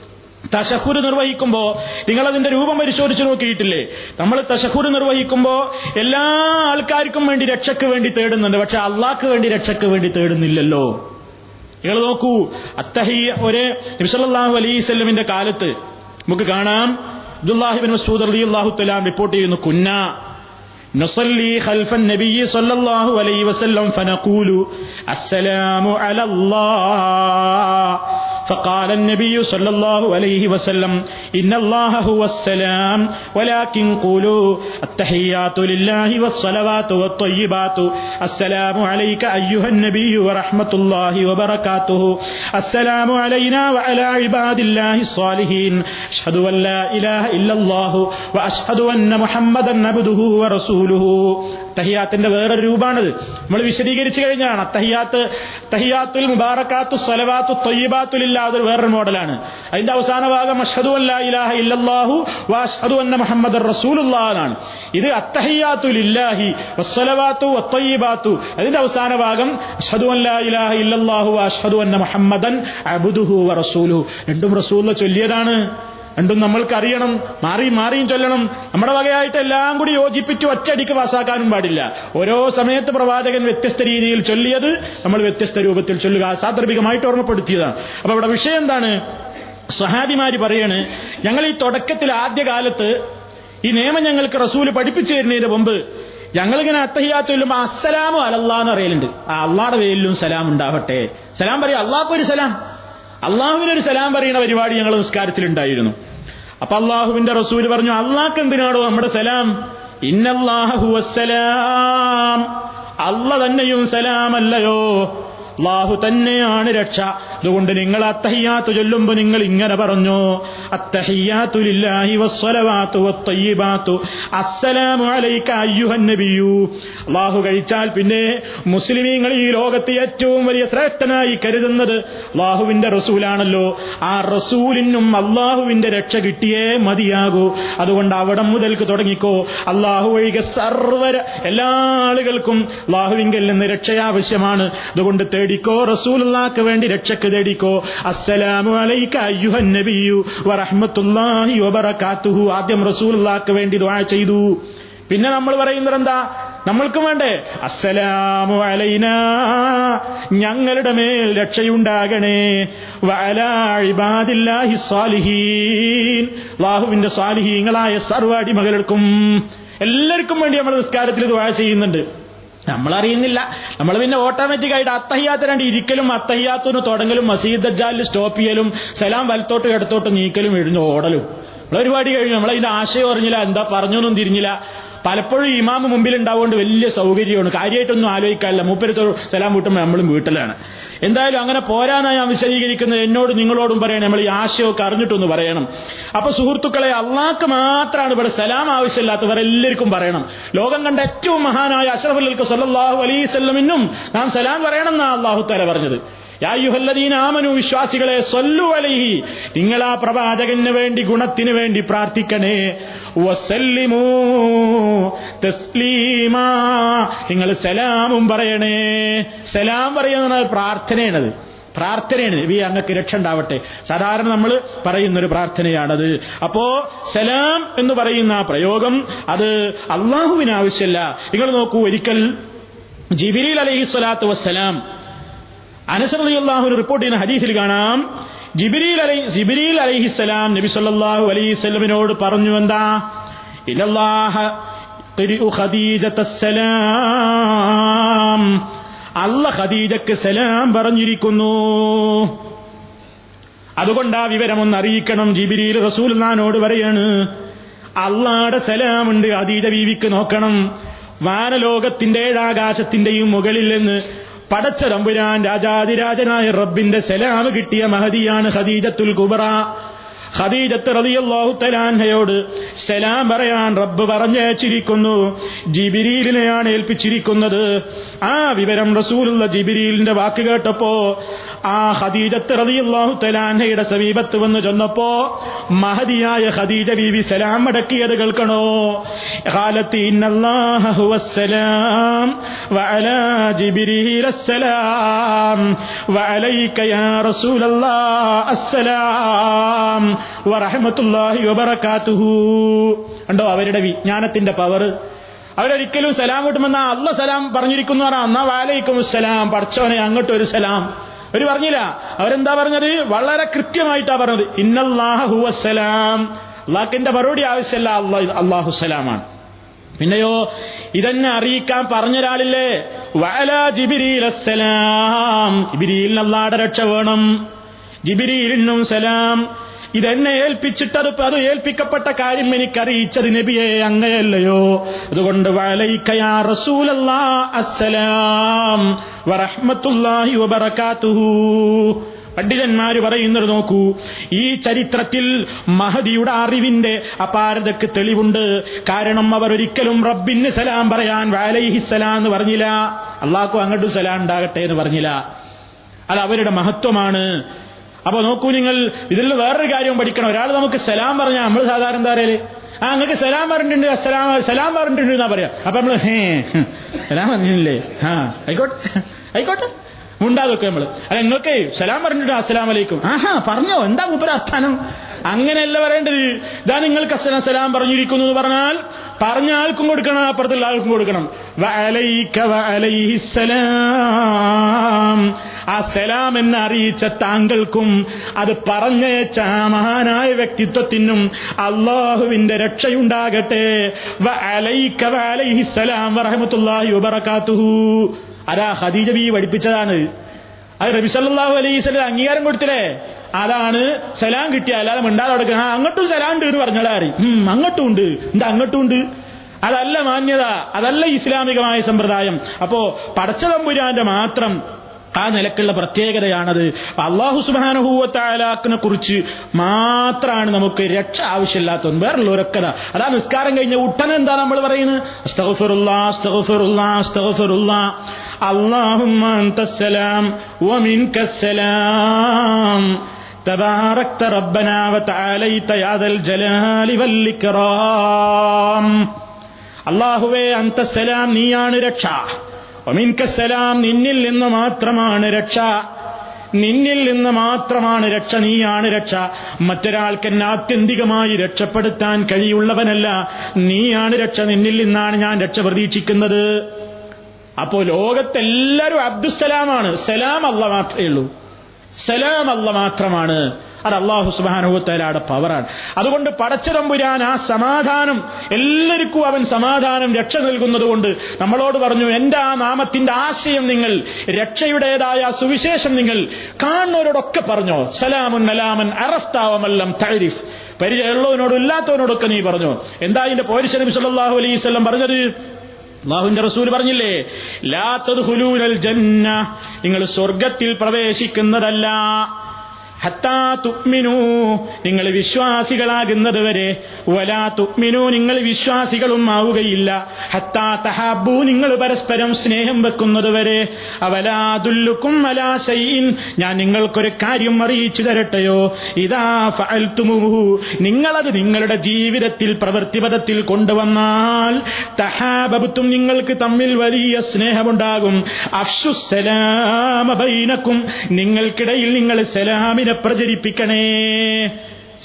തശഹുര് നിർവഹിക്കുമ്പോ നിങ്ങളതിന്റെ രൂപം പരിശോധിച്ച് നോക്കിയിട്ടില്ലേ നമ്മൾ തശഹുര് നിർവഹിക്കുമ്പോ എല്ലാ ആൾക്കാർക്കും വേണ്ടി രക്ഷയ്ക്ക് വേണ്ടി തേടുന്നുണ്ട് പക്ഷെ അള്ളാഹ്ക്ക് വേണ്ടി രക്ഷയ്ക്ക് വേണ്ടി തേടുന്നില്ലല്ലോ നിങ്ങൾ നോക്കൂ അത്തഹി ഒരു നബിസല്ലാഹു അലൈവല്ലമിന്റെ കാലത്ത് നമുക്ക് കാണാം അബ്ദുല്ലാഹിബിൻ മസൂദ് അലി അള്ളാഹു തലാം റിപ്പോർട്ട് ചെയ്യുന്നു കുന്ന نصلي خلف النبي صلى الله عليه وسلم فنقول السلام على الله فقال النبي صلى الله عليه وسلم إن الله هو السلام ولكن قولوا التحيات لله والصلوات والطيبات. السلام عليك أيها النبي ورحمة الله وبركاته. السلام علينا وعلى عباد الله الصالحين. أشهد أن لا إله إلا الله وأشهد أن محمدا عبده ورسوله. തഹിയാത്തിന്റെ വേറൊരു രൂപമാണിത് നമ്മൾ വിശദീകരിച്ചു കഴിഞ്ഞാണ് തഹിയാത്ത് തഹിയാത്തുൽ മുബാറക്കാത്തു സലവാത്തു തൊയ്യബാത്തുലില്ല അതൊരു വേറൊരു മോഡലാണ്. അതിന്റെ അവസാന ഭാഗം അഷദു അല്ലാ ഇലാഹ ഇല്ലാഹു വഅഷ്ഹദു അന്ന മുഹമ്മദ് റസൂലുള്ളാഹാണ് ഇത് അത്തഹിയാത്തുലില്ലാഹി വസ്സലവാത്തു വത്തൊയ്യബാത്തു അതിന്റെ അവസാന ഭാഗം അഷദു അല്ലാ ഇലാഹ ഇല്ലാഹു വാഷദു അന്ന മുഹമ്മദൻ അബുദുഹു വ റസൂലുഹു. രണ്ടും റസൂലുള്ള ചൊല്ലിയതാണ്. രണ്ടും നമ്മൾക്ക് അറിയണം മാറിയും ചൊല്ലണം. നമ്മുടെ വകയായിട്ട് എല്ലാം കൂടി യോജിപ്പിച്ച് ഒറ്റയടിക്ക് പാസ്സാക്കാനും പാടില്ല. ഓരോ സമയത്ത് പ്രവാചകൻ വ്യത്യസ്ത രീതിയിൽ ചൊല്ലിയത് നമ്മൾ വ്യത്യസ്ത രൂപത്തിൽ ചൊല്ലുക. സാന്ദർഭികമായിട്ട് ഓർമ്മപ്പെടുത്തിയതാണ്. അപ്പൊ ഇവിടെ വിഷയം എന്താണ്? സഹാദിമാര് പറയാണ് ഞങ്ങൾ ഈ തുടക്കത്തിൽ ആദ്യകാലത്ത് ഈ നിയമം ഞങ്ങൾക്ക് റസൂൽ പഠിപ്പിച്ചു തരുന്നതിന് മുമ്പ് ഞങ്ങളിങ്ങനെ അത്തഹിയാത്ത് ചൊല്ലുമ്പോൾ അസ്സലാമു അലല്ലാന്ന് അറിയലുണ്ട് ആ അള്ളാടെ പേരിലും സലാം ഉണ്ടാവട്ടെ. സലാം പറയാം അള്ളാഹ്ക്കൊരു സലാം. അള്ളാഹുവിനൊരു സലാം പറയുന്ന പരിപാടി ഞങ്ങൾ നിസ്കാരത്തിലുണ്ടായിരുന്നു. അപ്പൊ അള്ളാഹുവിന്റെ റസൂൽ പറഞ്ഞു അള്ളാഹ് എന്തിനാണോ നമ്മുടെ സലാം? ഇന്നല്ലാഹു അല്ല തന്നെയും സലാമല്ലയോ? അള്ളാഹു തന്നെയാണ് രക്ഷ. അതുകൊണ്ട് നിങ്ങൾ അത്തഹിയാത്ത് ചൊല്ലുമ്പോ നിങ്ങൾ ഇങ്ങനെ പറഞ്ഞു അസ്സലാമു അലൈക അള്ളാഹു കഴിച്ചാൽ പിന്നെ മുസ്ലിമീങ്ങൾ ഈ ലോകത്ത് ഏറ്റവും വലിയ ശ്രേഷ്ഠനായി കരുതുന്നത് അള്ളാഹുവിന്റെ റസൂലാണല്ലോ. ആ റസൂലിനും അള്ളാഹുവിന്റെ രക്ഷ കിട്ടിയേ മതിയാകൂ. അതുകൊണ്ട് അവിടം മുതൽക്ക് തുടങ്ങിക്കോ. അള്ളാഹു ഒഴികെ സർവര എല്ലാ ആളുകൾക്കും അള്ളാഹുവിങ്കിൽ നിന്ന് രക്ഷയാവശ്യമാണ്. അതുകൊണ്ട് തേടിക്കോ റസൂലുള്ളാക്ക് വേണ്ടി രക്ഷക്ക് തേടിക്കോ. അസ്സലാമു അലൈക അയ്യുഹൻ നബിയു വറഹ്മത്തുള്ളാഹി വബറകാതുഹു. ആദ്യം റസൂലുള്ളാക്ക് വേണ്ടി ദുആ ചെയ്തു. പിന്നെ നമ്മൾ പറയുന്നത് എന്താ? നമ്മൾക്കും വേണ്ടേ? അസ്സലാമു അലൈന. ഞങ്ങളുടെ മേൽ രക്ഷയുണ്ടാകണേ. വഅലാ ഇബാദില്ലാഹി സ്വാലിഹീൻ അല്ലാഹുവിന്റെ സ്വാലിഹീങ്ങളായ സർവ അടിമകൾക്കും എല്ലാവർക്കും വേണ്ടി നമ്മൾ നിസ്കാരത്തിൽ ദുആ ചെയ്യുന്നുണ്ട്. നമ്മളറിയുന്നില്ല. നമ്മൾ പിന്നെ ഓട്ടോമാറ്റിക് ആയിട്ട് അത്തഹിയാത്തിനാണ്ട് ഇരിക്കലും അത്തഹിയാത്തിന് തുടങ്ങലും മസീദ് ദജ്ജാലിൽ സ്റ്റോപ്പ് ചെയ്യലും സലാം വലത്തോട്ട് ഇടത്തോട്ട് നീക്കലും എഴുന്നു ഓടലും. നമ്മളെ പരിപാടി കഴിഞ്ഞു. നമ്മളതിന്റെ ആശയം അറിഞ്ഞില്ല എന്താ പറഞ്ഞൊന്നും തിരിഞ്ഞില്ല. പലപ്പോഴും ഇമാമ് മുമ്പിൽ ഉണ്ടാവുകൊണ്ട് വലിയ സൗകര്യമാണ്. കാര്യമായിട്ടൊന്നും ആലോചിക്കാനില്ല. മൂപ്പരത്ത് സലാം വീട്ടുമ്പോൾ നമ്മളും വീട്ടിലാണ്. എന്തായാലും അങ്ങനെ പോരാനായി ഞാൻ വിശദീകരിക്കുന്നത്. എന്നോട് നിങ്ങളോടും പറയണം. നമ്മൾ ഈ ആശയമൊക്കെ അറിഞ്ഞിട്ടൊന്ന് പറയണം. അപ്പൊ സുഹൃത്തുക്കളെ അള്ളാഹ്ക്ക് മാത്രമാണ് ഇവിടെ സലാം ആവശ്യമില്ലാത്തവർ എല്ലാവർക്കും പറയണം. ലോകം കണ്ട ഏറ്റവും മഹാനായ അഷറഫുൽക്ക് സല്ലാഹു അലൈസല്ലമിനും നാം സലാം പറയണം എന്നാണ് അള്ളാഹു തല പറഞ്ഞത്. ആമനു വിശ്വാസികളെ സൊല്ലു അലൈഹി. നിങ്ങൾ ആ പ്രവാചകന് വേണ്ടി ഗുണത്തിന് വേണ്ടി പ്രാർത്ഥിക്കണേ. വസല്ലിമൂ തസ്ലീമാ. നിങ്ങൾ സലാമും പറയണേ. സലാം പറയുന്നത് പ്രാർത്ഥനയാണത്. പ്രാർത്ഥനയാണ്. നബി അങ്ങക്ക് രക്ഷ ഉണ്ടാവട്ടെ. സാധാരണ നമ്മൾ പറയുന്ന ഒരു പ്രാർത്ഥനയാണത്. അപ്പോ സലാം എന്ന് പറയുന്ന ആ പ്രയോഗം അത് അള്ളാഹുവിന് ആവശ്യമല്ല നിങ്ങൾ നോക്കൂ ഒരിക്കൽ ജിബിലി അലൈഹി സ്വലാത്തു വസ്സലാം അനസറിയാഹുന് റിപ്പോർട്ട് ചെയ്യുന്ന ഹദീസിൽ കാണാം ജിബിരിൽ അലൈ ജിബിരിൽ അലൈഹിസ്സലാം നബി സല്ലല്ലാഹു അലൈഹി സ്വലമിനോട് പറഞ്ഞു എന്താ? അല്ല ഖദീജക്ക് സലാം പറഞ്ഞിരിക്കുന്നു. അതുകൊണ്ട് ആ വിവരമൊന്ന് അറിയിക്കണം. ജിബിരിയിൽ റസൂൽനാനോട് പറയാണ് അള്ളാടെ സലാമുണ്ട് അതീജ ബീവിക്ക് നോക്കണം. വാനലോകത്തിന്റെ ഏഴാകാശത്തിന്റെയും മുകളിൽ നിന്ന് പടച്ച തമ്പുരാൻ രാജാതിരാജനായ റബ്ബിന്റെ സലാം കിട്ടിയ മഹതിയാണ് ഖദീജത്തുൽ കുബറ. ഖദീജത്ത് റളിയല്ലാഹു തലാൻഹയോട് സലാം പറയാൻ റബ്ബ് പറഞ്ഞയച്ചിരിക്കുന്നു. ജിബിരിലിനെയാണ് ഏൽപ്പിച്ചിരിക്കുന്നത്. ആ വിവരം റസൂലുള്ള ജിബ്രീലിന്റെ വാക്ക് കേട്ടപ്പോ ആ ഖദീജത്ത് റളിയല്ലാഹു തലാൻഹയുടെ സമീപത്ത് വന്ന് ചെന്നപ്പോ മഹദിയായ ഖദീജ ബീവി സലാം അടക്കിയത് കേൾക്കണോ? ഖാലത്തി ഇന്നല്ലാഹു ഹുവസ്സലാം വഅലാ ജിബ്രീൽ അസ്സലാം വഅലൈക യാ റസൂലല്ലാഹ് അസ്സലാം വറഹ്മത്തുള്ളാഹി വബറകാതുഹു. കണ്ടോ? അവരുടെ വിജ്ഞാനത്തിന്റെ പവർ അവരൊരിക്കലും സലാം കിട്ടുമെന്ന അല്ല സലാം പറഞ്ഞിരിക്കുന്നു പറഞ്ഞാൽ വാലൈക്കും സലാം പഠിച്ചവനെ അങ്ങോട്ട് ഒരു സലാം. അവർ പറഞ്ഞില്ല. അവരെന്താ പറഞ്ഞത്? വളരെ കൃത്യമായിട്ടാ പറഞ്ഞത്. ഇന്നല്ലാഹു വസ്സലാം അള്ളാഹിന്റെ മറുപടി ആവശ്യമല്ല അള്ളാഹ് സലാമാണ്. പിന്നെയോ ഇതെന്നെ അറിയിക്കാൻ പറഞ്ഞൊരാളില്ലേ? വഅല ജിബിരിൽ അസ്സലാം ജിബിരിയിൽ അള്ളാടെ രക്ഷ വേണം. ജിബിരിയിലിനും സലാം. ഇതെന്നെ ഏൽപ്പിച്ചിട്ടത് അത് ഏൽപ്പിക്കപ്പെട്ട കാര്യം എനിക്കറിയിച്ചത് നബിയെ അങ്ങയല്ലയോ അതുകൊണ്ട് അസ്സലാം വബറകാതുഹു. പണ്ഡിതന്മാര് പറയുന്നത് നോക്കൂ ഈ ചരിത്രത്തിൽ മഹദിയുടെ അറിവിന്റെ അപാരതയ്ക്ക് തെളിവുണ്ട്. കാരണം അവർ ഒരിക്കലും റബ്ബിന് സലാം പറയാൻ വാലൈഹിസലാം എന്ന് പറഞ്ഞില്ല. അള്ളാഹു അങ്ങോട്ടും സലാം ഉണ്ടാകട്ടെ എന്ന് പറഞ്ഞില്ല. അത് അവരുടെ മഹത്വമാണ്. അപ്പൊ നോക്കൂ നിങ്ങൾ ഇതിൽ വേറൊരു കാര്യം പഠിക്കണം. ഒരാൾ നമുക്ക് സലാം പറഞ്ഞാൽ നമ്മൾ സാധാരണ എന്താ ആ നിങ്ങൾക്ക് സലാം പറഞ്ഞിട്ടുണ്ട് സലാം സലാം പറഞ്ഞിട്ടുണ്ട് എന്നാ പറയാ. അപ്പൊ നമ്മൾ ഹേ സലാം പറഞ്ഞില്ലേ ആ ആയിക്കോട്ടെ ആയിക്കോട്ടെ. ഉണ്ടാതൊക്കെ നമ്മൾ. അല്ല നിങ്ങൾക്ക് സലാം പറഞ്ഞിട്ട് അസ്സലാം വലൈക്കും ആഹാ പറഞ്ഞോ എന്താ ഉപരാസ്ഥാനം അങ്ങനെയല്ല പറയേണ്ടത്. ഇതാ നിങ്ങൾക്ക് അസ്സലാം സലാം പറഞ്ഞിരിക്കുന്നു എന്ന് പറഞ്ഞാൽ പറഞ്ഞ ആൾക്കും കൊടുക്കണം അപ്പുറത്തുള്ള ആൾക്കും കൊടുക്കണം. ആ സലാം എന്ന് അറിയിച്ച താങ്കൾക്കും അത് പറഞ്ഞയച്ച മഹാനായ വ്യക്തിത്വത്തിനും അള്ളാഹുവിന്റെ രക്ഷയുണ്ടാകട്ടെ. വഅലൈക വഅലൈഹിസ്സലാം വറഹ്മത്തുള്ളാഹി വബറകാതുഹു. അതാ ഖദീജ ബി പഠിപ്പിച്ചതാണ്. അത് റബിസല്ലാഹു സല്ലല്ലാഹു അലൈഹി വസല്ലം അംഗീകാരം കൊടുത്തില്ലേ? അതാണ് സലാം കിട്ടിയ അല്ലാതെ മിണ്ടാതെ ആ അങ്ങോട്ടും സലാം ഉണ്ട് എന്ന് പറഞ്ഞാൽ അങ്ങോട്ടും ഉണ്ട്. എന്താ അങ്ങോട്ടും ഉണ്ട്? അതല്ല മാന്യത അതല്ല ഇസ്ലാമികമായ സമ്പ്രദായം. അപ്പോ പടച്ചതമ്പുരാന്റെ മാത്രം ആ നിലക്കുള്ള പ്രത്യേകതയാണത് അള്ളാഹു സുബാനുഭൂവത്താലാക്കിനെ കുറിച്ച് മാത്രമാണ് നമുക്ക് രക്ഷ ആവശ്യമില്ലാത്തത് വേറുള്ളവരൊക്കെ അതാ നിസ്കാരം കഴിഞ്ഞ ഉടനെ എന്താ നമ്മൾ പറയുന്നത് അസ്തഗ്ഫിറുല്ലാ, അസ്തഗ്ഫിറുല്ലാ, അസ്തഗ്ഫിറുല്ലാ. اللهم أنت السلام ومنك السلام تباركت ربنا وتعاليت يا ذا الجلال والإكرام അള്ളാഹുവേ അന്തസ്സലാം നീയാണ് രക്ഷ ഒമിൻകസ്സലാം നിന്നിൽ നിന്ന് മാത്രമാണ് രക്ഷ. നിന്നിൽ നിന്ന് മാത്രമാണ് രക്ഷ നീയാണ് രക്ഷ. മറ്റൊരാൾക്ക് എന്നെ ആത്യന്തികമായി രക്ഷപ്പെടുത്താൻ കഴിയുള്ളവനല്ല. നീയാണ് രക്ഷ നിന്നിൽ നിന്നാണ് ഞാൻ രക്ഷ പ്രതീക്ഷിക്കുന്നത്. അപ്പോ ലോകത്തെല്ലാവരും അബ്ദുസലാമാണ് സലാം അല്ല മാത്രമേ ഉള്ളൂ. സലാം അല്ല മാത്രമാണ്. അത് അള്ളാഹു സുബാനുഭവത്തലയുടെ പവറാണ് അതുകൊണ്ട് പടച്ചതമ്പുരാൻ ആ സമാധാനം എല്ലാവർക്കും അവൻ സമാധാനം രക്ഷ നൽകുന്നതുകൊണ്ട് നമ്മളോട് പറഞ്ഞു എന്റെ ആ നാമത്തിന്റെ ആശയം നിങ്ങൾ രക്ഷയുടേതായ സുവിശേഷം നിങ്ങൾ കാണുന്നവരോടൊക്കെ പറഞ്ഞോ. സലാമുൻ അലാമൻ അറഫ്താവമല്ലം തൈരിഫ് പരിചയമുള്ളവനോടും ഇല്ലാത്തവനോടൊക്കെ നീ പറഞ്ഞു. എന്താ ഇതിന്റെ പോരിശ നബി സല്ലല്ലാഹു അലൈഹി വസല്ലം പറഞ്ഞത്? അള്ളാഹുവിന്റെ റസൂൽ പറഞ്ഞില്ലേ ലാത്തത് ഹുലൂനൽ ജന്ന. നിങ്ങൾ സ്വർഗത്തിൽ പ്രവേശിക്കുന്നതല്ല. ഹത്താ തുക്മിനു നിങ്ങൾ വിശ്വാസികളാകുന്നത് വരെ വലാ തുക്മിനു നിങ്ങൾ വിശ്വാസികളും ആവുകയില്ല. ഹത്താ തഹാബു നിങ്ങൾ പരസ്പരം സ്നേഹം വെക്കുന്നത് വരെ അവലാതുല്ലുക്കും അലാ ശൈഇൻ ഞാൻ നിങ്ങൾക്കൊരു കാര്യം അറിയിച്ചു തരട്ടെയോ? ഇതാ ഫഅൽതുമുഹു നിങ്ങളത് നിങ്ങളുടെ ജീവിതത്തിൽ പ്രവൃത്തിപഥത്തിൽ കൊണ്ടുവന്നാൽ തഹാബബത്തും നിങ്ങൾക്ക് തമ്മിൽ വലിയ സ്നേഹമുണ്ടാകും. അഫ്ഷുസലാമബൈനക്കും നിങ്ങൾക്കിടയിൽ നിങ്ങൾ സലാമിനെ പ്രചരിപ്പിക്കണേ.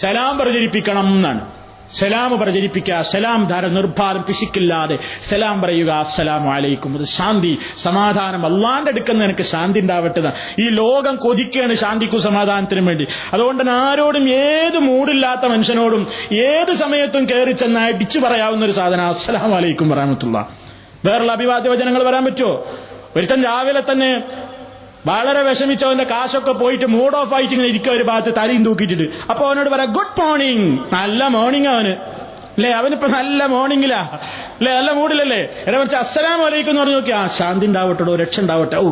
സലാം പ്രചരിപ്പിക്കണം എന്നാണ്. സലാം പ്രചരിപ്പിക്കുക സലാം ധാര നിർഭാരം പിശിക്കില്ലാതെ സലാം പറയുക അസ്സലാമു അലൈക്കും. അത് ശാന്തി സമാധാനം. അല്ലാണ്ട് എടുക്കുന്ന എനിക്ക് ശാന്തി ഉണ്ടാവട്ടെ ഈ ലോകം കൊതിക്കുകയാണ് ശാന്തിക്കും സമാധാനത്തിനും വേണ്ടി. അതുകൊണ്ട് ആരോടും ഏത് മൂടില്ലാത്ത മനുഷ്യനോടും ഏത് സമയത്തും കയറി ചെന്ന് അടിച്ചു പറയാവുന്ന ഒരു സാധനം. അസ്സലാമു അലൈക്കും പറയാമത്തുള്ള വേറുള്ള അഭിവാദ്യ വചനങ്ങൾ വരാൻ പറ്റുമോ? ഒരിക്കൽ രാവിലെ തന്നെ വളരെ വിഷമിച്ചവന്റെ കാശൊക്കെ പോയിട്ട് മൂഡ് ഓഫ് ആയിട്ട് ഇങ്ങനെ ഇരിക്കുക ഒരു ഭാഗത്ത് തലയും തൂക്കിയിട്ടിട്ട്. അപ്പൊ അവനോട് പറയാം ഗുഡ് മോർണിംഗ് നല്ല മോർണിംഗ് അവന്. അല്ലേ അവനിപ്പോ നല്ല മോർണിംഗിലാ അല്ലേ നല്ല മൂഡിലല്ലേ എന്നെ വെച്ചാൽ അസ്സലാം വലൈക്കും എന്ന് പറഞ്ഞു നോക്കിയാ ശാന്തി ഉണ്ടാവട്ടോ രക്ഷ ഉണ്ടാവട്ടെ. ഓ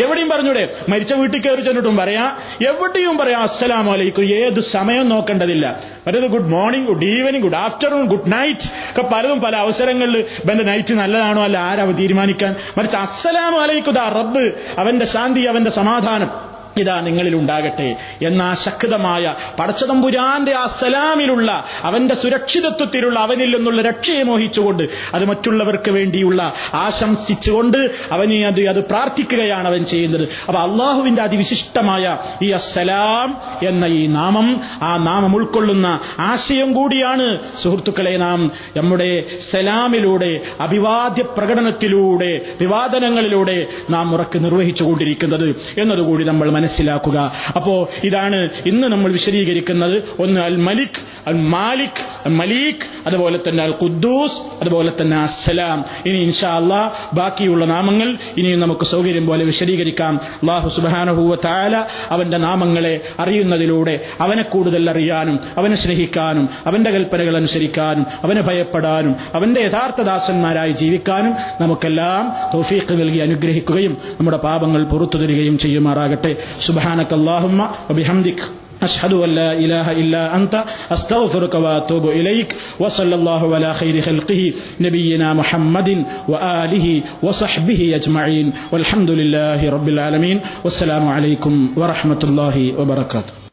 എവിടെയും പറഞ്ഞൂടെ. മരിച്ച വീട്ടിൽ കയറി ചെന്നിട്ടും പറയാ എവിടെയും പറയാം അസ്സലാം വലൈക്കും ഏത് സമയം നോക്കേണ്ടതില്ല. പലത് good morning good evening good afternoon good night ഒക്കെ പലതും പല അവസരങ്ങളിൽ ഇവന്റെ നൈറ്റ് നല്ലതാണോ അല്ല ആരാവ് തീരുമാനിക്കാൻ. മറിച്ച് അസ്സലാം വലൈക്കുദാ റബ്ബ് അവന്റെ ശാന്തി അവന്റെ സമാധാനം. ഇതാ നിങ്ങളിൽ ഉണ്ടാകട്ടെ എന്ന ആ ശക്തമായ പടച്ചതമ്പുരാന്റെ ആ സലാമിലുള്ള അവന്റെ സുരക്ഷിതത്വത്തിലുള്ള അവനിൽ നിന്നുള്ള രക്ഷയെ മോഹിച്ചുകൊണ്ട് അത് മറ്റുള്ളവർക്ക് വേണ്ടിയുള്ള ആശംസിച്ചുകൊണ്ട് അവനെ അത് അത് പ്രാർത്ഥിക്കുകയാണ് അവൻ ചെയ്യുന്നത്. അപ്പൊ അള്ളാഹുവിന്റെ അതിവിശിഷ്ടമായ ഈ അസലാം എന്ന ഈ നാമം ആ നാമം ഉൾക്കൊള്ളുന്ന ആശയം കൂടിയാണ് സുഹൃത്തുക്കളെ നാം നമ്മുടെ സലാമിലൂടെ അഭിവാദ്യ പ്രകടനത്തിലൂടെ വിവാദനങ്ങളിലൂടെ നാം ഉറക്ക് നിർവഹിച്ചുകൊണ്ടിരിക്കുന്നത്. എന്നതുകൂടി നമ്മൾ മനസ്സിലാക്കുക. അപ്പോ ഇതാണ് ഇന്ന് നമ്മൾ വിശദീകരിക്കുന്നത്. ഒന്ന് അൽ മലിക് അൽ മാലിക് അൽ മലീഖ് അതുപോലെ തന്നെ അൽ ഖുദ്ദൂസ് അതുപോലെ തന്നെ അസ്സലാം ഇനി ഇൻഷാ അള്ളാ ബാക്കിയുള്ള നാമങ്ങൾ ഇനിയും നമുക്ക് സൗകര്യം പോലെ വിശദീകരിക്കാം. അള്ളാഹു സുബാനഹൂവ താല അവന്റെ നാമങ്ങളെ അറിയുന്നതിലൂടെ അവനെ കൂടുതൽ അറിയാനും അവനെ സ്നേഹിക്കാനും അവന്റെ കൽപ്പനകൾ അനുസരിക്കാനും അവനെ ഭയപ്പെടാനും അവന്റെ യഥാർത്ഥ ദാസന്മാരായി ജീവിക്കാനും നമുക്കെല്ലാം തൗഫീഖ് നൽകി അനുഗ്രഹിക്കുകയും നമ്മുടെ പാപങ്ങൾ പുറത്തു തരികയും ചെയ്യുമാറാകട്ടെ. سبحانك اللهم وبحمدك. أشهد أن لا إله إلا أنت. أستغفرك وأتوب إليك. وصلى الله على خير خلقه نبينا محمد وآله وصحبه أجمعين. والحمد لله رب العالمين. والسلام عليكم ورحمة الله وبركاته.